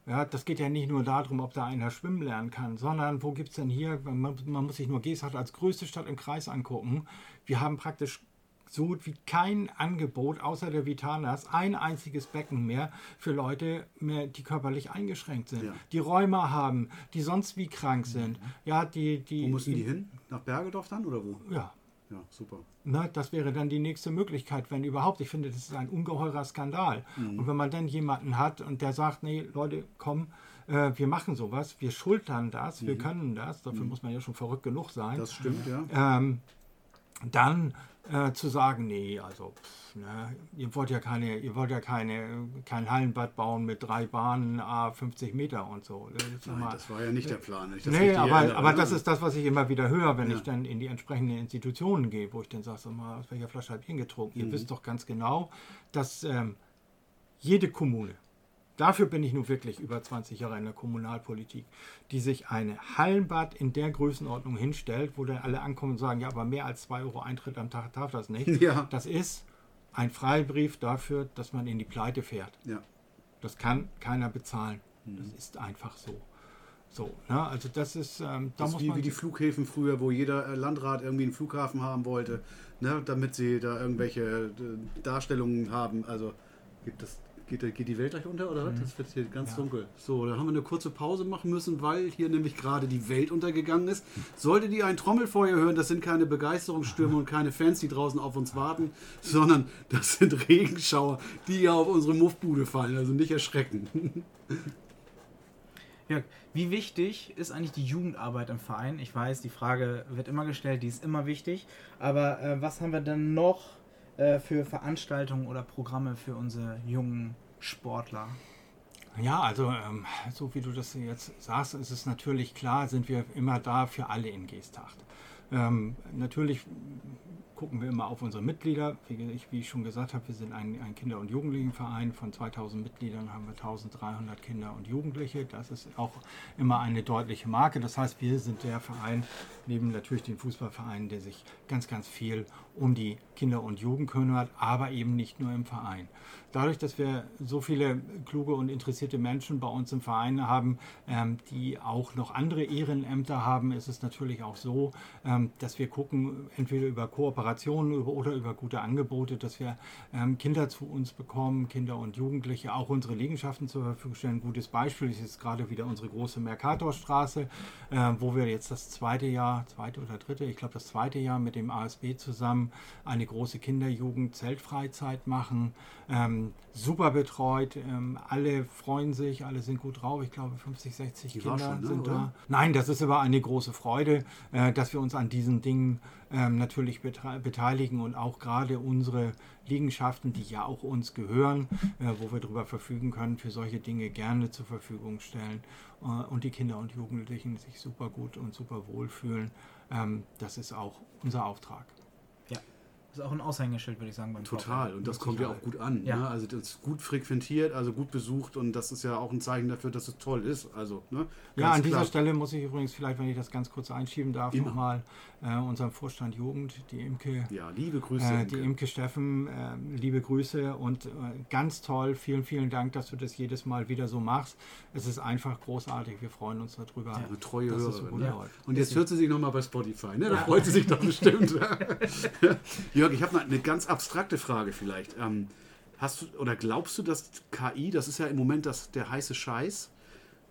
Ja, das geht ja nicht nur darum, ob da einer schwimmen lernen kann, sondern wo gibt es denn hier, man, man, muss sich nur Geesthacht als größte Stadt im Kreis angucken. Wir haben praktisch so gut wie kein Angebot außer der Vitanas, ein einziges Becken mehr für Leute, mehr, die körperlich eingeschränkt sind, ja. die Rheuma haben, die sonst wie krank sind. Mhm. Ja, die, die, Wo müssen die, die hin? nach Bergedorf dann oder wo? Ja. Ja, super. Na, das wäre dann die nächste Möglichkeit, wenn überhaupt. Ich finde, das ist ein ungeheurer Skandal. Mhm. Und wenn man dann jemanden hat und der sagt, nee, Leute, komm, äh, wir machen sowas, wir schultern das, mhm. wir können das, dafür mhm. muss man ja schon verrückt genug sein. Das stimmt, ja. Ähm, dann äh, zu sagen, nee, also pff, ne, ihr wollt ja keine, ihr wollt ja keine, kein Hallenbad bauen mit drei Bahnen, a 50 Meter und so. Das, Nein, mal, das war ja nicht der Plan. Das nee, aber, aber das ist das, was ich immer wieder höre, wenn ja. ich dann in die entsprechenden Institutionen gehe, wo ich dann sage, so mal, aus welcher Flasche habt ihr getrunken? Mhm. Ihr wisst doch ganz genau, dass ähm, jede Kommune Dafür bin ich nun wirklich über 20 Jahre in der Kommunalpolitik, die sich eine Hallenbad in der Größenordnung hinstellt, wo dann alle ankommen und sagen, ja, aber mehr als 2 Euro Eintritt am Tag darf das nicht. Ja. Das ist ein Freibrief dafür, dass man in die Pleite fährt. Ja. Das kann keiner bezahlen. Mhm. Das ist einfach so. So, ne? also das ist, ähm, da das muss wie, man wie die Flughäfen früher, wo jeder Landrat irgendwie einen Flughafen haben wollte, ne? damit sie da irgendwelche äh, Darstellungen haben. Also gibt es Geht, geht die Welt gleich unter oder was? Mhm. Das wird hier ganz ja. dunkel. So, da haben wir eine kurze Pause machen müssen, weil hier nämlich gerade die Welt untergegangen ist. Sollte die ein Trommelfeuer hören, das sind keine Begeisterungsstürme und keine Fans, die draußen auf uns warten, sondern das sind Regenschauer, die ja auf unsere Muffbude fallen. Also nicht erschrecken. Jörg, wie wichtig ist eigentlich die Jugendarbeit im Verein? Ich weiß, die Frage wird immer gestellt, die ist immer wichtig. Aber äh, was haben wir denn noch äh, für Veranstaltungen oder Programme für unsere jungen Sportler? Ja, also ähm, so wie du das jetzt sagst, ist es natürlich klar, sind wir immer da für alle in Geesthacht. Ähm, natürlich gucken wir immer auf unsere Mitglieder. Wie ich, schon gesagt habe, wir sind ein, ein Kinder- und Jugendlichenverein. Von 2000 Mitgliedern haben wir 1300 Kinder und Jugendliche. Das ist auch immer eine deutliche Marke. Das heißt, wir sind der Verein, neben natürlich den Fußballvereinen, der sich ganz, ganz viel um die Kinder und Jugend kümmert, aber eben nicht nur im Verein. Dadurch, dass wir so viele kluge und interessierte Menschen bei uns im Verein haben, ähm, die auch noch andere Ehrenämter haben, ist es natürlich auch so, ähm, dass wir gucken, entweder über Kooperationen oder über gute Angebote, dass wir ähm, Kinder zu uns bekommen, Kinder und Jugendliche, auch unsere Liegenschaften zur Verfügung stellen. Ein gutes Beispiel ist jetzt gerade wieder unsere große Mercatorstraße, äh, wo wir jetzt das zweite Jahr, zweite oder dritte, ich glaube das zweite Jahr mit dem ASB zusammen eine große Kinderjugend-Zeltfreizeit machen. Ähm, super betreut, ähm, alle freuen sich, alle sind gut drauf. Ich glaube, 50, 60 Die Kinder schon, ne, sind oder? da. Nein, das ist aber eine große Freude, äh, dass wir uns an diesen Dingen ähm, natürlich beteiligen und auch gerade unsere Liegenschaften, die ja auch uns gehören, äh, wo wir darüber verfügen können, für solche Dinge gerne zur Verfügung stellen äh, und die Kinder und Jugendlichen sich super gut und super wohl fühlen. Ähm, das ist auch unser Auftrag. Das ist auch ein Aushängeschild, würde ich sagen. Beim Total. Und das kommt ja auch gut an. Ja. Ne? Also das ist gut frequentiert, also gut besucht und das ist ja auch ein Zeichen dafür, dass es toll ist. Also, ne? ja, an dieser Stelle muss ich übrigens vielleicht, wenn ich das ganz kurz einschieben darf, nochmal äh, unserem Vorstand Jugend, die Imke. Ja, liebe Grüße. Äh, die Imke Steffen, äh, liebe Grüße und äh, ganz toll. Vielen, vielen Dank, dass du das jedes Mal wieder so machst. Es ist einfach großartig. Wir freuen uns darüber. Ja, eine treue Hörerin. So ja. Und jetzt hört sie sich nochmal bei Spotify. Ne? Da freut sie sich doch bestimmt. ja, Jörg, ich habe eine ganz abstrakte Frage vielleicht. Ähm, hast du oder glaubst du, dass KI, das ist ja im Moment das, der heiße Scheiß,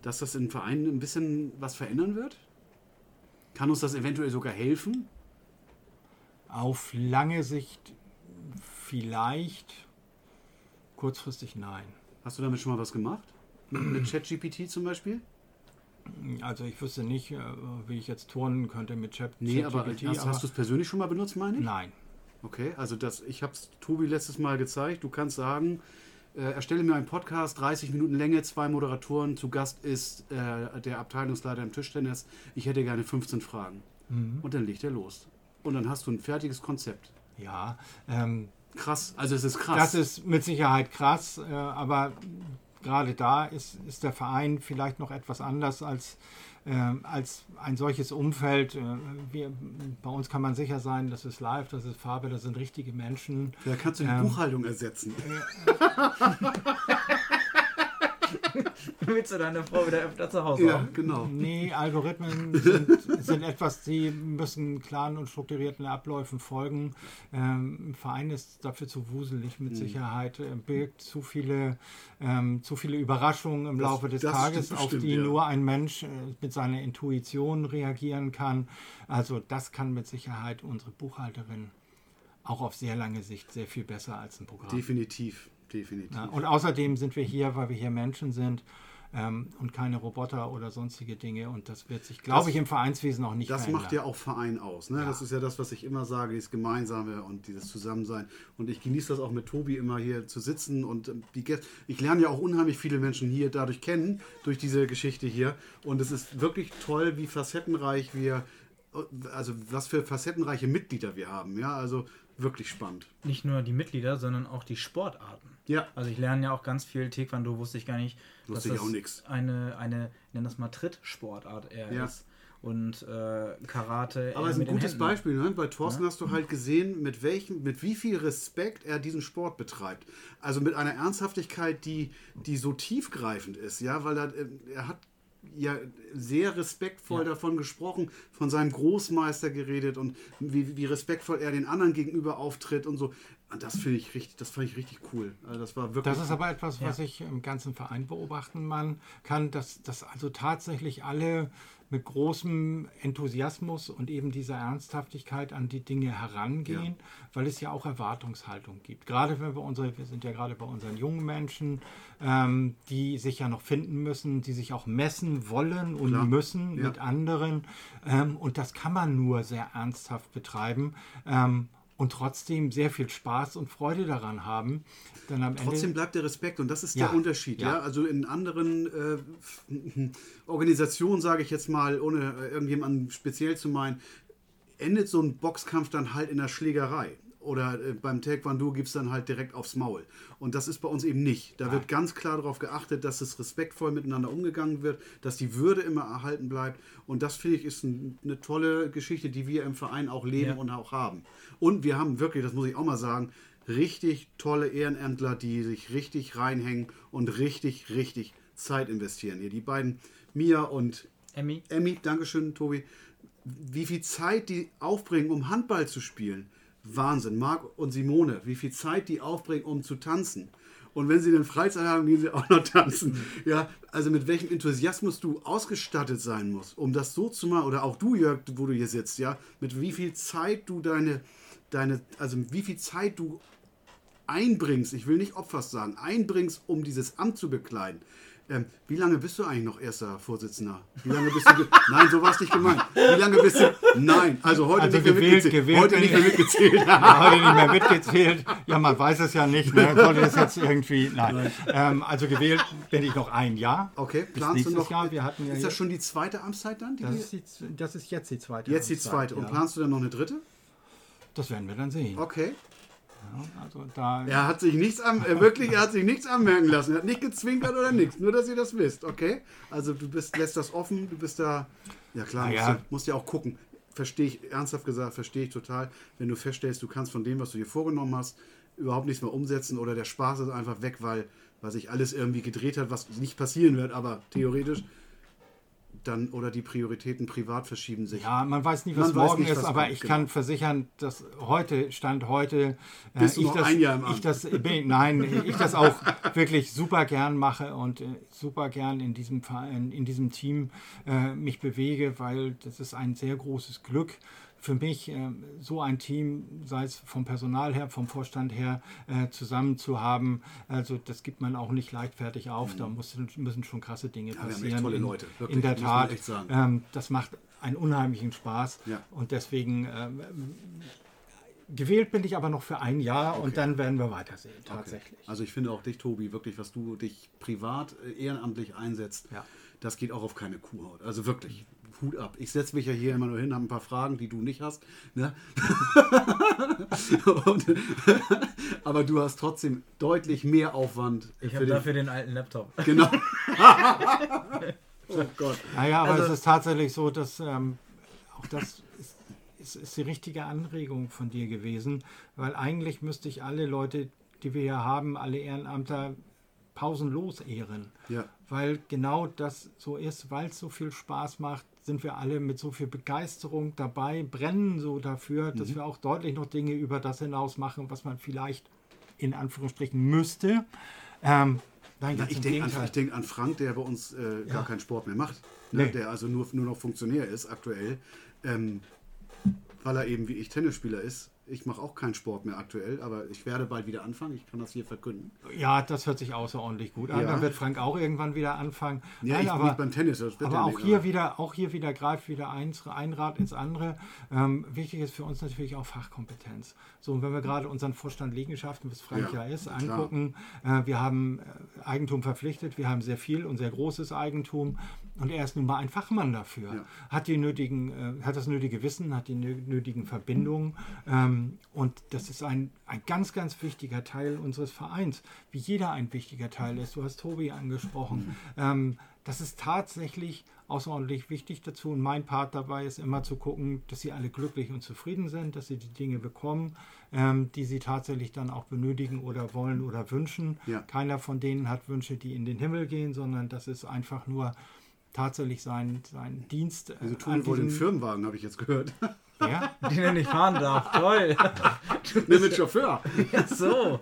dass das in Vereinen ein bisschen was verändern wird? Kann uns das eventuell sogar helfen? Auf lange Sicht vielleicht, kurzfristig nein. Hast du damit schon mal was gemacht? Mit ChatGPT zum Beispiel? Also ich wüsste nicht, äh, wie ich jetzt turnen könnte mit ChatGPT. Nee, aber hast, hast du es persönlich schon mal benutzt, meine ich? Nein. Okay, also das, ich habe es Tobi letztes Mal gezeigt. Du kannst sagen, äh, erstelle mir einen Podcast, 30 Minuten Länge, zwei Moderatoren. Zu Gast ist äh, der Abteilungsleiter im Tischtennis. Ich hätte gerne 15 Fragen. Mhm. Und dann legt er los. Und dann hast du ein fertiges Konzept. Ja, ähm, krass. Also es ist krass. Das ist mit Sicherheit krass, äh, aber gerade da ist, ist der Verein vielleicht noch etwas anders als als ein solches Umfeld, äh, wir, bei uns kann man sicher sein, das ist live, das ist Farbe, das sind richtige Menschen. Da kannst du die ähm, Buchhaltung ersetzen. Willst du deine Frau wieder öfter zu Hause Ja, haben? genau. Nee, Algorithmen sind, sind etwas, die müssen klaren und strukturierten Abläufen folgen. Ähm, ein Verein ist dafür zu wuselig mit Mhm. Sicherheit, äh, birgt zu viele, ähm, zu viele Überraschungen im Das- Laufe des das Tages, stimmt auf bestimmt, die ja. nur ein Mensch äh, mit seiner Intuition reagieren kann. Also das kann mit Sicherheit unsere Buchhalterin auch auf sehr lange Sicht sehr viel besser als ein Programm. Definitiv, definitiv. Ja, und außerdem sind wir hier, weil wir hier Menschen sind ähm, und keine Roboter oder sonstige Dinge. Und das wird sich, glaube ich, im Vereinswesen auch nicht Das verändern. macht ja auch Verein aus. Ne? Ja. Das ist ja das, was ich immer sage, dieses Gemeinsame und dieses Zusammensein. Und ich genieße das auch mit Tobi immer hier zu sitzen. Und ähm, die Gäste, ich lerne ja auch unheimlich viele Menschen hier dadurch kennen, durch diese Geschichte hier. Und es ist wirklich toll, wie facettenreich wir, also was für facettenreiche Mitglieder wir haben. Ja, also wirklich spannend. Nicht nur die Mitglieder, sondern auch die Sportarten. Ja. Also ich lerne ja auch ganz viel Taekwondo, wusste ich gar nicht. Wusste ich auch nix. Eine, eine, nenn das mal Trittsportart eher Ja. ist. Und äh, Karate. Aber es ist ein gutes. Beispiel. Ne? Bei Thorsten hast du halt gesehen, mit welchem, mit wie viel Respekt er diesen Sport betreibt. Also mit einer Ernsthaftigkeit, die, die so tiefgreifend ist, ja, weil er, äh, er hat ja sehr respektvoll Ja. davon gesprochen, von seinem Großmeister geredet und wie, wie respektvoll er den anderen gegenüber auftritt und so. Und das finde ich richtig, das fand ich richtig cool. Also das war wirklich. Das ist aber etwas, was Ja. ich im ganzen Verein beobachten man kann, dass, dass also tatsächlich alle mit großem Enthusiasmus und eben dieser Ernsthaftigkeit an die Dinge herangehen, Ja. weil es ja auch Erwartungshaltung gibt. Gerade wenn wir unsere, wir sind ja gerade bei unseren jungen Menschen, ähm, die sich ja noch finden müssen, die sich auch messen wollen und Klar. müssen Ja. mit anderen. Ähm, und das kann man nur sehr ernsthaft betreiben. Ähm, und trotzdem sehr viel Spaß und Freude daran haben. Dann am Trotzdem Ende bleibt der Respekt und das ist Ja, der Unterschied. Ja. ja. Also in anderen äh, Organisationen, sage ich jetzt mal, ohne irgendjemanden speziell zu meinen, endet so ein Boxkampf dann halt in der Schlägerei. Oder äh, beim Taekwondo gibt es dann halt direkt aufs Maul. Und das ist bei uns eben nicht. Da wird ganz klar darauf geachtet, dass es respektvoll miteinander umgegangen wird, dass die Würde immer erhalten bleibt. Und das finde ich ist ein, eine tolle Geschichte, die wir im Verein auch leben Ja. und auch haben. Und wir haben wirklich, das muss ich auch mal sagen, richtig tolle Ehrenämtler, die sich richtig reinhängen und richtig, richtig Zeit investieren. Hier die beiden, Mia und Emmy, Emmy, Dankeschön, Tobi. Wie viel Zeit die aufbringen, um Handball zu spielen. Wahnsinn. Marc und Simone, wie viel Zeit die aufbringen, um zu tanzen. Und wenn sie dann Freizeit haben, gehen sie auch noch tanzen. Ja, also mit welchem Enthusiasmus du ausgestattet sein musst, um das so zu machen. Oder auch du, Jörg, wo du hier sitzt, ja, mit wie viel Zeit du deine, deine, also wie viel Zeit du einbringst, ich will nicht Opfers sagen, einbringst, um dieses Amt zu bekleiden. Ähm, wie lange bist du eigentlich noch erster Vorsitzender? Wie lange bist du? Nein, so war es nicht gemeint. Wie lange bist du? Nein, also heute Also nicht mehr gewählt- mitgezählt. gewählt heute nicht mehr mitgezählt. Ja, heute nicht mehr mitgezählt. Ja, man weiß es ja nicht. Ne? Sollte das jetzt irgendwie. Nein. Ähm, also gewählt bin ich noch ein Jahr. Okay, planst du noch? Jahr. Wir hatten ja ist das schon die zweite Amtszeit dann? Die das, ist die, das ist jetzt die zweite. jetzt die Amtszeit, zweite. Und planst du dann noch eine dritte? Das werden wir dann sehen. Okay. Also da, Er hat sich nichts an, äh, wirklich, er hat sich nichts anmerken lassen. Er hat nicht gezwinkert oder nichts. Nur, dass ihr das wisst, okay? Also du bist, lässt das offen, du bist da. Ja klar, Na musst, ja. Du, musst ja auch gucken. Verstehe ich, ernsthaft gesagt, verstehe ich total. Wenn du feststellst, du kannst von dem, was du dir vorgenommen hast, überhaupt nichts mehr umsetzen oder der Spaß ist einfach weg, weil, weil sich alles irgendwie gedreht hat, was nicht passieren wird, aber theoretisch, dann oder die Prioritäten privat verschieben sich. Ja, man weiß nie, was Man morgen nicht, ist, was aber kommt, ich genau. kann versichern, dass heute, Stand heute, äh, ich, das, ein Jahr im ich das, bin, nein, ich das auch wirklich super gern mache und äh, super gern in diesem Verein, in diesem Team äh, mich bewege, weil das ist ein sehr großes Glück für mich, äh, so ein Team, sei es vom Personal her, vom Vorstand her, äh, zusammen zu haben. Also das gibt man auch nicht leichtfertig auf. Da müssen, müssen schon krasse Dinge wir haben echt passieren. tolle Leute, wirklich, in der Tat. Ähm, das macht einen unheimlichen Spaß. Ja. Und deswegen ähm, gewählt bin ich aber noch für ein Jahr und dann werden wir weitersehen, tatsächlich. Also ich finde auch dich, Tobi, wirklich, was du dich privat äh, ehrenamtlich einsetzt, Ja. das geht auch auf keine Kuhhaut. Also wirklich, Hut ab. Ich setze mich ja hier immer nur hin, habe ein paar Fragen, die du nicht hast. Ne? Und, aber du hast trotzdem deutlich mehr Aufwand. ich für habe den- dafür den alten Laptop. Genau. oh Gott. Naja, aber Also- es ist tatsächlich so, dass ähm, auch das ist, ist, ist die richtige Anregung von dir gewesen, weil eigentlich müsste ich alle Leute, die wir hier haben, alle Ehrenamter pausenlos ehren. Ja. Weil genau das so ist, weil es so viel Spaß macht, sind wir alle mit so viel Begeisterung dabei, brennen so dafür, mhm. dass wir auch deutlich noch Dinge über das hinaus machen, was man vielleicht in Anführungsstrichen müsste. Ähm, nein, ja, ich denke an, denk an, Frank, der bei uns äh, ja. gar keinen Sport mehr macht. Ne? Nee. Der also nur, nur noch Funktionär ist aktuell. Ähm, weil er eben wie ich Tennisspieler ist ich mache auch keinen Sport mehr aktuell, aber ich werde bald wieder anfangen. Ich kann das hier verkünden. Ja, das hört sich außerordentlich gut an. Ja. Dann wird Frank auch irgendwann wieder anfangen. Ja, Nein, ich aber, beim Tennis. aber auch, hier wieder, auch hier wieder greift wieder ein, ein Rad ins andere. Ähm, wichtig ist für uns natürlich auch Fachkompetenz. So, und wenn wir gerade unseren Vorstand Liegenschaften, was Frank ja, ja ist, angucken, äh, wir haben äh, Eigentum verpflichtet, wir haben sehr viel und sehr großes Eigentum und er ist nun mal ein Fachmann dafür. Ja. Hat die nötigen, äh, hat das nötige Wissen, hat die nötigen Verbindungen. Ähm, und das ist ein, ein ganz, ganz wichtiger Teil unseres Vereins, wie jeder ein wichtiger Teil ist. Du hast Tobi angesprochen. Mhm. Ähm, das ist tatsächlich außerordentlich wichtig dazu. Und mein Part dabei ist immer zu gucken, dass sie alle glücklich und zufrieden sind, dass sie die Dinge bekommen, ähm, die sie tatsächlich dann auch benötigen oder wollen oder wünschen. Ja. Keiner von denen hat Wünsche, die in den Himmel gehen, sondern das ist einfach nur tatsächlich sein, sein Dienst. Also tun wohl den Firmenwagen, habe ich jetzt gehört. Ja? Den er nicht fahren darf. Toll. Nimm mit Chauffeur. Ja, so.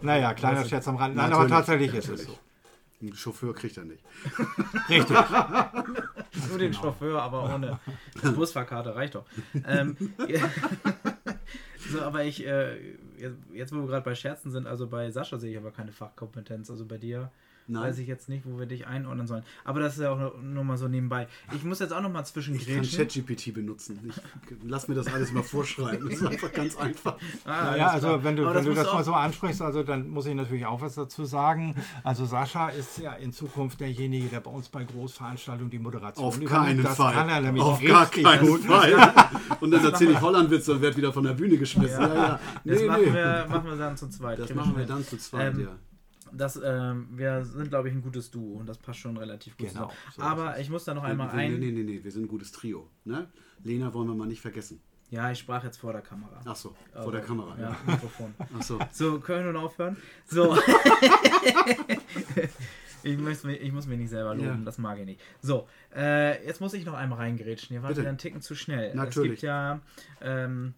Naja, kleiner Scherz am Rand. Nein, aber tatsächlich ist es so. Einen Chauffeur kriegt er nicht. Richtig. Nur den Chauffeur, aber ohne Busfahrkarte reicht doch. Ähm, so, aber ich, äh, jetzt wo wir gerade bei Scherzen sind, also bei Sascha sehe ich aber keine Fachkompetenz. Also bei dir Nein. Weiß ich jetzt nicht, wo wir dich einordnen sollen. Aber das ist ja auch nur mal so nebenbei. Ich muss jetzt auch noch mal zwischen Ich kann ChatGPT benutzen. Ich lass mir das alles mal vorschreiben. Das ist einfach ganz einfach. Ah, ja, also wenn du, wenn das, du das mal so ansprichst, also dann muss ich natürlich auch was dazu sagen. Also Sascha ist ja in Zukunft derjenige, der bei uns bei Großveranstaltungen die Moderation Auf keinen das Fall. Kann er nämlich Auf gar keinen gut. Fall. Und dann erzähle ich Hollandwitze und werde wieder von der Bühne geschmissen. Ja, ja. Nee, das machen, wir, machen wir dann zu zweit. Das machen wir dann zu zweit, ähm, ja das, ähm, wir sind, glaube ich, ein gutes Duo und das passt schon relativ gut genau, So Aber ich muss da noch einmal ein. Nee, nee, nee, wir sind ein gutes Trio. Ne? Lena wollen wir mal nicht vergessen. Ja, ich sprach jetzt vor der Kamera. Ach so, vor also, der Kamera. Ja, ja. Mikrofon. Ach so. So, können wir nun aufhören? So. ich, muss mich, ich muss mich nicht selber loben, ja. das mag ich nicht. So, äh, jetzt muss ich noch einmal reingerätschen. Ihr wart wieder einen Ticken zu schnell. Natürlich. Es gibt ja ähm,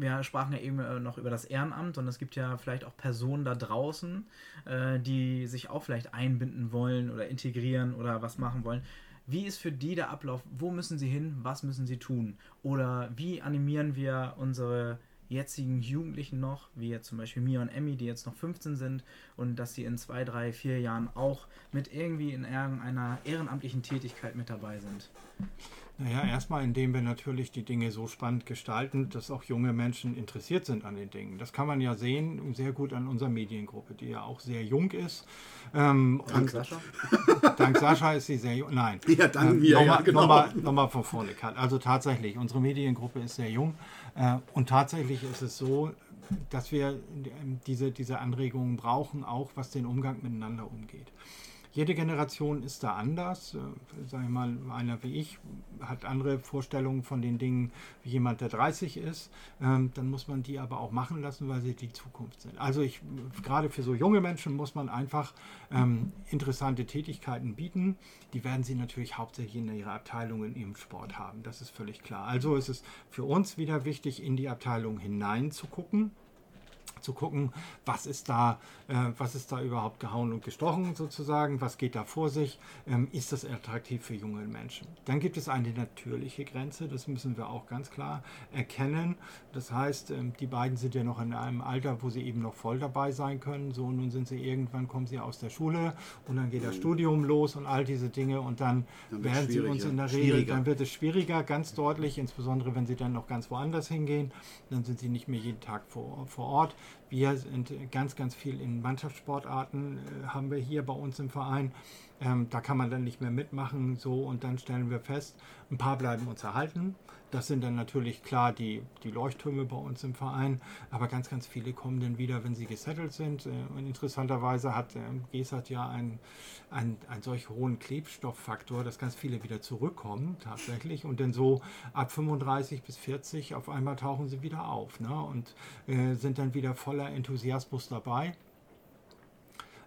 wir sprachen ja eben äh, noch über das Ehrenamt und es gibt ja vielleicht auch Personen da draußen, äh, die sich auch vielleicht einbinden wollen oder integrieren oder was machen wollen. Wie ist für die der Ablauf? Wo müssen sie hin? Was müssen sie tun? Oder wie animieren wir unsere jetzigen Jugendlichen noch, wie jetzt zum Beispiel Mia und Emmy, die jetzt noch 15 sind und dass sie in zwei, drei, vier Jahren auch mit irgendwie in irgendeiner ehrenamtlichen Tätigkeit mit dabei sind? Naja, erstmal indem wir natürlich die Dinge so spannend gestalten, dass auch junge Menschen interessiert sind an den Dingen. Das kann man ja sehen, sehr gut an unserer Mediengruppe, die ja auch sehr jung ist. Ähm, dank Sascha? Dank Sascha ist sie sehr jung. Nein. Ja, dank ähm, mir, nochmal, ja, genau. Nochmal, nochmal von vorne. Also tatsächlich, unsere Mediengruppe ist sehr jung. Äh, und tatsächlich ist es so, dass wir ähm, diese, diese Anregungen brauchen, auch was den Umgang miteinander umgeht. Jede Generation ist da anders. Äh, sag ich mal, einer wie ich hat andere Vorstellungen von den Dingen wie jemand, der 30 ist. Ähm, dann muss man die aber auch machen lassen, weil sie die Zukunft sind. Also ich, gerade für so junge Menschen muss man einfach ähm, interessante Tätigkeiten bieten. Die werden sie natürlich hauptsächlich in ihrer Abteilung im Sport haben. Das ist völlig klar. Also ist es für uns wieder wichtig, in die Abteilung hineinzugucken zu gucken, was ist da, äh, was ist da überhaupt gehauen und gestochen sozusagen, was geht da vor sich, ähm, ist das attraktiv für junge Menschen. Dann gibt es eine natürliche Grenze, das müssen wir auch ganz klar erkennen. Das heißt, ähm, die beiden sind ja noch in einem Alter, wo sie eben noch voll dabei sein können. So, nun sind sie irgendwann, kommen sie aus der Schule und dann geht das mhm. Studium los und all diese Dinge und dann, dann werden sie uns in der Regel, dann wird es schwieriger, ganz deutlich, insbesondere wenn sie dann noch ganz woanders hingehen, dann sind sie nicht mehr jeden Tag vor, vor Ort. Wir sind ganz, ganz viel in Mannschaftssportarten, äh, haben wir hier bei uns im Verein. Ähm, da kann man dann nicht mehr mitmachen, so und dann stellen wir fest, ein paar bleiben uns erhalten. Das sind dann natürlich klar die, die Leuchttürme bei uns im Verein, aber ganz, ganz viele kommen dann wieder, wenn sie gesettelt sind. Äh, und interessanterweise hat äh, GESAT ja einen, einen, einen solch hohen Klebstofffaktor, dass ganz viele wieder zurückkommen tatsächlich und dann so ab 35 bis 40 auf einmal tauchen sie wieder auf ne? und äh, sind dann wieder voller Enthusiasmus dabei.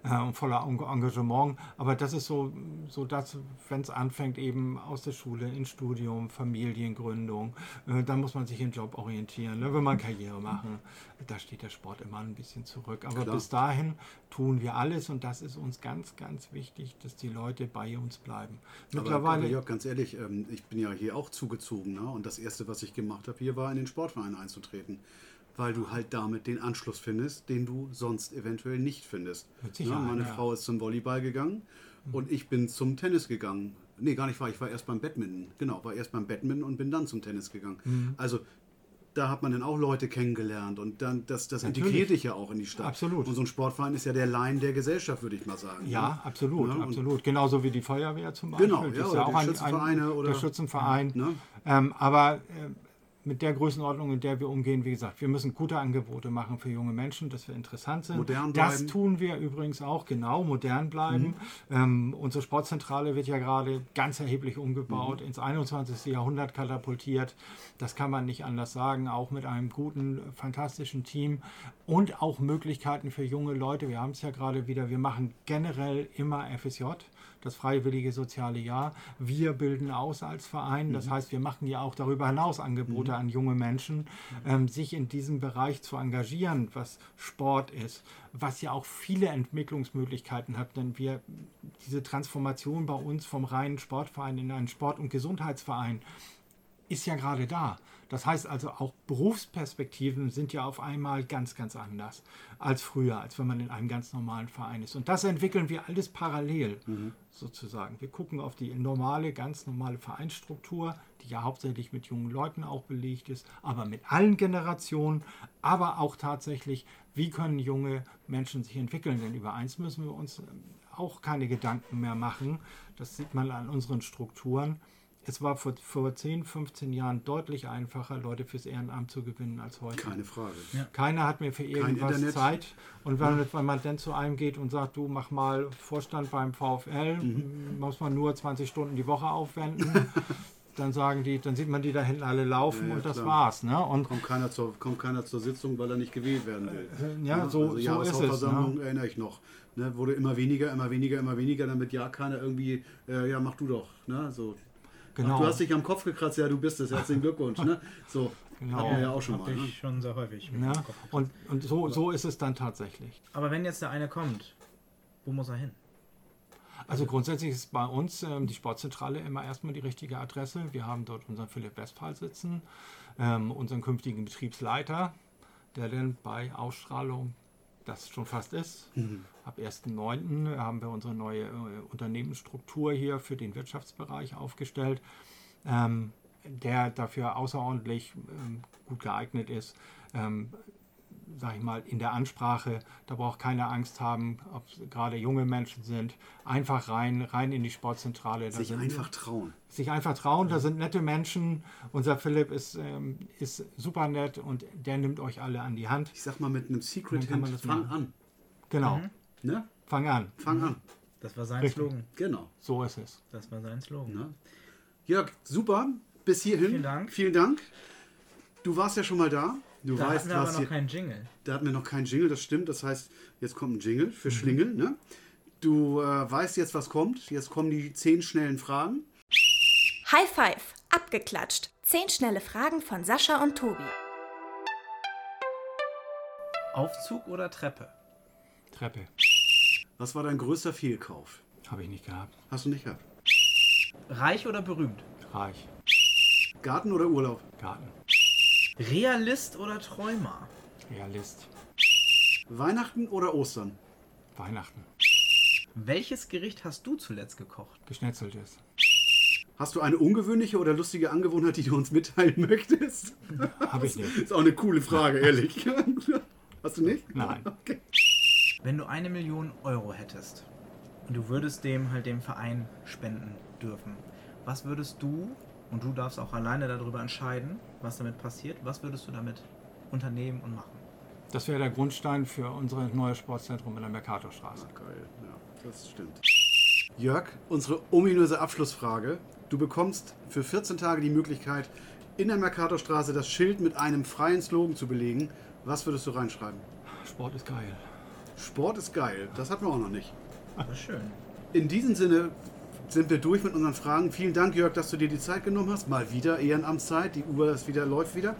Äh, und voller Engagement. Aber das ist so, so das, wenn es anfängt, eben aus der Schule, ins Studium, Familiengründung, äh, dann muss man sich im Job orientieren, ne? wenn man Karriere machen. Da steht der Sport immer ein bisschen zurück. Aber Klar. bis dahin tun wir alles und das ist uns ganz, ganz wichtig, dass die Leute bei uns bleiben. Mittlerweile. Aber, Jörg, ganz ehrlich, ähm, ich bin ja hier auch zugezogen ne? und das Erste, was ich gemacht habe, hier war in den Sportverein einzutreten weil du halt damit den Anschluss findest, den du sonst eventuell nicht findest. Ja, meine ja. Frau ist zum Volleyball gegangen mhm. und ich bin zum Tennis gegangen. Nee, gar nicht war. Ich war erst beim Badminton. Genau, war erst beim Badminton und bin dann zum Tennis gegangen. Mhm. Also da hat man dann auch Leute kennengelernt und dann das, das integriert dich ja auch in die Stadt. Absolut. Und so ein Sportverein ist ja der Laien der Gesellschaft, würde ich mal sagen. Ja, ne? absolut, ja, absolut. Genauso wie die Feuerwehr zum Beispiel. Genau, ja, das ist ja auch ein, ein, der Schützenverein. Ne? Ähm, aber äh, mit der Größenordnung, in der wir umgehen, wie gesagt, wir müssen gute Angebote machen für junge Menschen, dass wir interessant sind. Modern bleiben. Das tun wir übrigens auch, genau, modern bleiben. Mhm. Ähm, unsere Sportzentrale wird ja gerade ganz erheblich umgebaut, mhm. ins 21. Jahrhundert katapultiert. Das kann man nicht anders sagen, auch mit einem guten, fantastischen Team und auch Möglichkeiten für junge Leute. Wir haben es ja gerade wieder, wir machen generell immer FSJ das Freiwillige Soziale Jahr. Wir bilden aus als Verein. Das mhm. heißt, wir machen ja auch darüber hinaus Angebote mhm. an junge Menschen, ähm, sich in diesem Bereich zu engagieren, was Sport ist, was ja auch viele Entwicklungsmöglichkeiten hat, denn wir diese Transformation bei uns vom reinen Sportverein in einen Sport- und Gesundheitsverein ist ja gerade da. Das heißt also, auch Berufsperspektiven sind ja auf einmal ganz, ganz anders als früher, als wenn man in einem ganz normalen Verein ist. Und das entwickeln wir alles parallel mhm. Sozusagen. Wir gucken auf die normale, ganz normale Vereinsstruktur, die ja hauptsächlich mit jungen Leuten auch belegt ist, aber mit allen Generationen, aber auch tatsächlich, wie können junge Menschen sich entwickeln. Denn über eins müssen wir uns auch keine Gedanken mehr machen. Das sieht man an unseren Strukturen es war vor, vor 10, 15 Jahren deutlich einfacher, Leute fürs Ehrenamt zu gewinnen als heute. Keine Frage. Ja. Keiner hat mir für irgendwas Zeit. Und wenn, ja. wenn, man dann zu einem geht und sagt, du mach mal Vorstand beim VfL, mhm. muss man nur 20 Stunden die Woche aufwenden. dann sagen die, dann sieht man die da hinten alle laufen ja, und das klar. war's. Ne? Und kommt keiner, zur, kommt keiner zur Sitzung, weil er nicht gewählt werden will. Äh, ja, so, also so ist es. Ne? erinnere ich noch. Ne? Wurde immer weniger, immer weniger, immer weniger, damit ja keiner irgendwie, äh, ja mach du doch. Ne? So, Genau. Ach, du hast dich am Kopf gekratzt, ja, du bist es. Herzlichen Glückwunsch. Ne? So, genau. hatten wir ja auch schon mal. Ne? Schon sehr häufig. Ja. Und, und so, so ist es dann tatsächlich. Aber wenn jetzt der eine kommt, wo muss er hin? Also grundsätzlich ist bei uns ähm, die Sportzentrale immer erstmal die richtige Adresse. Wir haben dort unseren Philipp Westphal sitzen, ähm, unseren künftigen Betriebsleiter, der dann bei Ausstrahlung das schon fast ist. Mhm. Ab 1.9. haben wir unsere neue äh, Unternehmensstruktur hier für den Wirtschaftsbereich aufgestellt, ähm, der dafür außerordentlich ähm, gut geeignet ist, ähm, sag ich mal, in der Ansprache, da braucht keiner Angst haben, ob gerade junge Menschen sind, einfach rein, rein in die Sportzentrale. Da sich sind, einfach trauen. Sich einfach trauen, da sind nette Menschen. Unser Philipp ist, ähm, ist super nett und der nimmt euch alle an die Hand. Ich sag mal mit einem Secret Hint, fang an. Genau. Mhm. Ne? Fang an. Fang an. Das war sein Richtig. Slogan. Genau. So ist es. Das war sein Slogan. Ne? Jörg, super. Bis hierhin. Vielen Dank. Vielen Dank. Du warst ja schon mal da. Du da weißt, hatten wir aber noch hier, keinen Jingle. Da hatten wir noch keinen Jingle, das stimmt. Das heißt, jetzt kommt ein Jingle für mhm. Schlingel. Ne? Du äh, weißt jetzt, was kommt. Jetzt kommen die zehn schnellen Fragen. High Five, abgeklatscht. Zehn schnelle Fragen von Sascha und Tobi. Aufzug oder Treppe? Treppe. Was war dein größter Fehlkauf? Habe ich nicht gehabt. Hast du nicht gehabt? Reich oder berühmt? Reich. Garten oder Urlaub? Garten. Realist oder Träumer? Realist. Weihnachten oder Ostern? Weihnachten. Welches Gericht hast du zuletzt gekocht? Geschnetzeltes. Hast du eine ungewöhnliche oder lustige Angewohnheit, die du uns mitteilen möchtest? Habe ich nicht. Das ist auch eine coole Frage, ehrlich. Hast du nicht? Nein. Okay. Wenn du eine Million Euro hättest und du würdest dem halt dem Verein spenden dürfen, was würdest du und du darfst auch alleine darüber entscheiden, was damit passiert. Was würdest du damit unternehmen und machen? Das wäre der Grundstein für unser neues Sportzentrum in der Mercatorstraße. Ah, geil, ja, das stimmt. Jörg, unsere ominöse Abschlussfrage. Du bekommst für 14 Tage die Möglichkeit, in der Mercatorstraße das Schild mit einem freien Slogan zu belegen. Was würdest du reinschreiben? Sport ist geil. Sport ist geil. Das hatten wir auch noch nicht. Das ist schön. In diesem Sinne sind wir durch mit unseren Fragen. Vielen Dank, Jörg, dass du dir die Zeit genommen hast. Mal wieder Ehrenamtszeit. Die Uhr ist wieder, läuft wieder.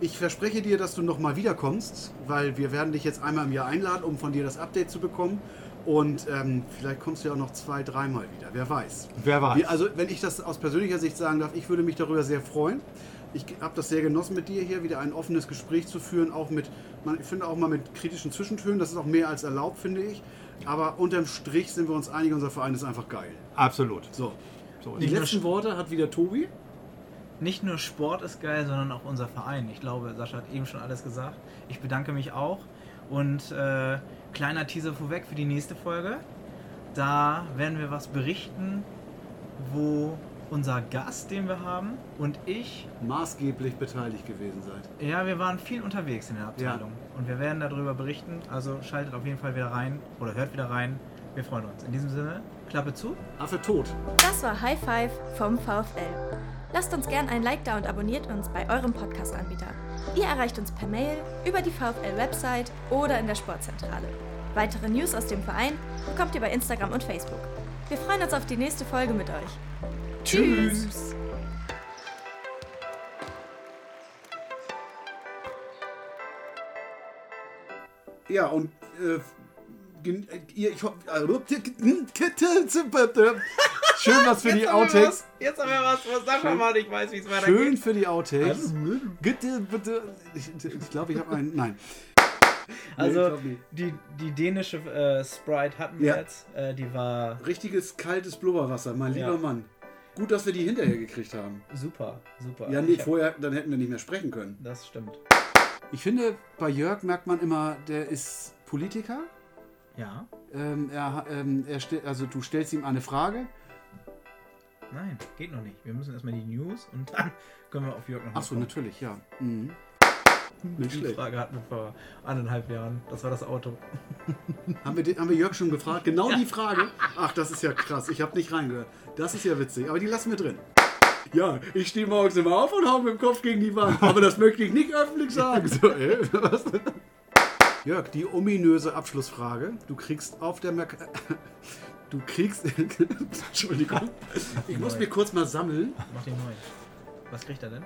Ich verspreche dir, dass du noch mal wiederkommst, weil wir werden dich jetzt einmal im Jahr einladen, um von dir das Update zu bekommen. Und ähm, vielleicht kommst du ja auch noch zwei, dreimal wieder. Wer weiß. Wer weiß. also, wenn ich das aus persönlicher Sicht sagen darf, ich würde mich darüber sehr freuen. Ich habe das sehr genossen, mit dir hier wieder ein offenes Gespräch zu führen, auch mit, ich finde auch mal mit kritischen Zwischentönen. Das ist auch mehr als erlaubt, finde ich. Aber unterm Strich sind wir uns einig, unser Verein ist einfach geil. Absolut. So. so die letzten Worte hat wieder Tobi. Nicht nur Sport ist geil, sondern auch unser Verein. Ich glaube, Sascha hat eben schon alles gesagt. Ich bedanke mich auch. Und äh, kleiner Teaser vorweg für die nächste Folge. Da werden wir was berichten, wo unser Gast, den wir haben, und ich maßgeblich beteiligt gewesen seid. Ja, wir waren viel unterwegs in der Abteilung ja. und wir werden darüber berichten. Also schaltet auf jeden Fall wieder rein oder hört wieder rein. Wir freuen uns. In diesem Sinne, Klappe zu. Affe tot. Das war High Five vom VfL. Lasst uns gern ein Like da und abonniert uns bei eurem Podcast-Anbieter. Ihr erreicht uns per Mail, über die VfL-Website oder in der Sportzentrale. Weitere News aus dem Verein bekommt ihr bei Instagram und Facebook. Wir freuen uns auf die nächste Folge mit euch. Tschüss. Tschüss. Ja, und äh, ihr, ich hoffe. Schön was für die Outtakes. jetzt haben wir was, was Sascha mal ich weiß, wie es weitergeht. Schön für die Outtakes. Bitte, bitte. Ich, ich glaube, ich habe einen. Nein. Also nee, die, die dänische äh, Sprite hatten wir ja. jetzt. Äh, die war. Richtiges kaltes Blubberwasser, mein lieber ja. Mann. Gut, dass wir die hinterher gekriegt haben. Super, super. Ja, nee, vorher, dann hätten wir nicht mehr sprechen können. Das stimmt. Ich finde, bei Jörg merkt man immer, der ist Politiker. Ja. Ähm, er, ähm, er also du stellst ihm eine Frage. Nein, geht noch nicht. Wir müssen erstmal die News und dann können wir auf Jörg noch Achso, natürlich, ja. Mhm. Nicht die schlecht. Frage hatten wir vor anderthalb Jahren. Das war das Auto. haben, wir, haben wir Jörg schon gefragt? Genau die Frage. Ach, das ist ja krass. Ich habe nicht reingehört. Das ist ja witzig. Aber die lassen wir drin. Ja, ich stehe morgens immer auf und hau mit dem Kopf gegen die Wand. Aber das möchte ich nicht öffentlich sagen. So, ey, was? Jörg, die ominöse Abschlussfrage. Du kriegst auf der Merk Du kriegst. Entschuldigung. Ich muss mir kurz mal sammeln. Mach den neu. Was kriegt er denn?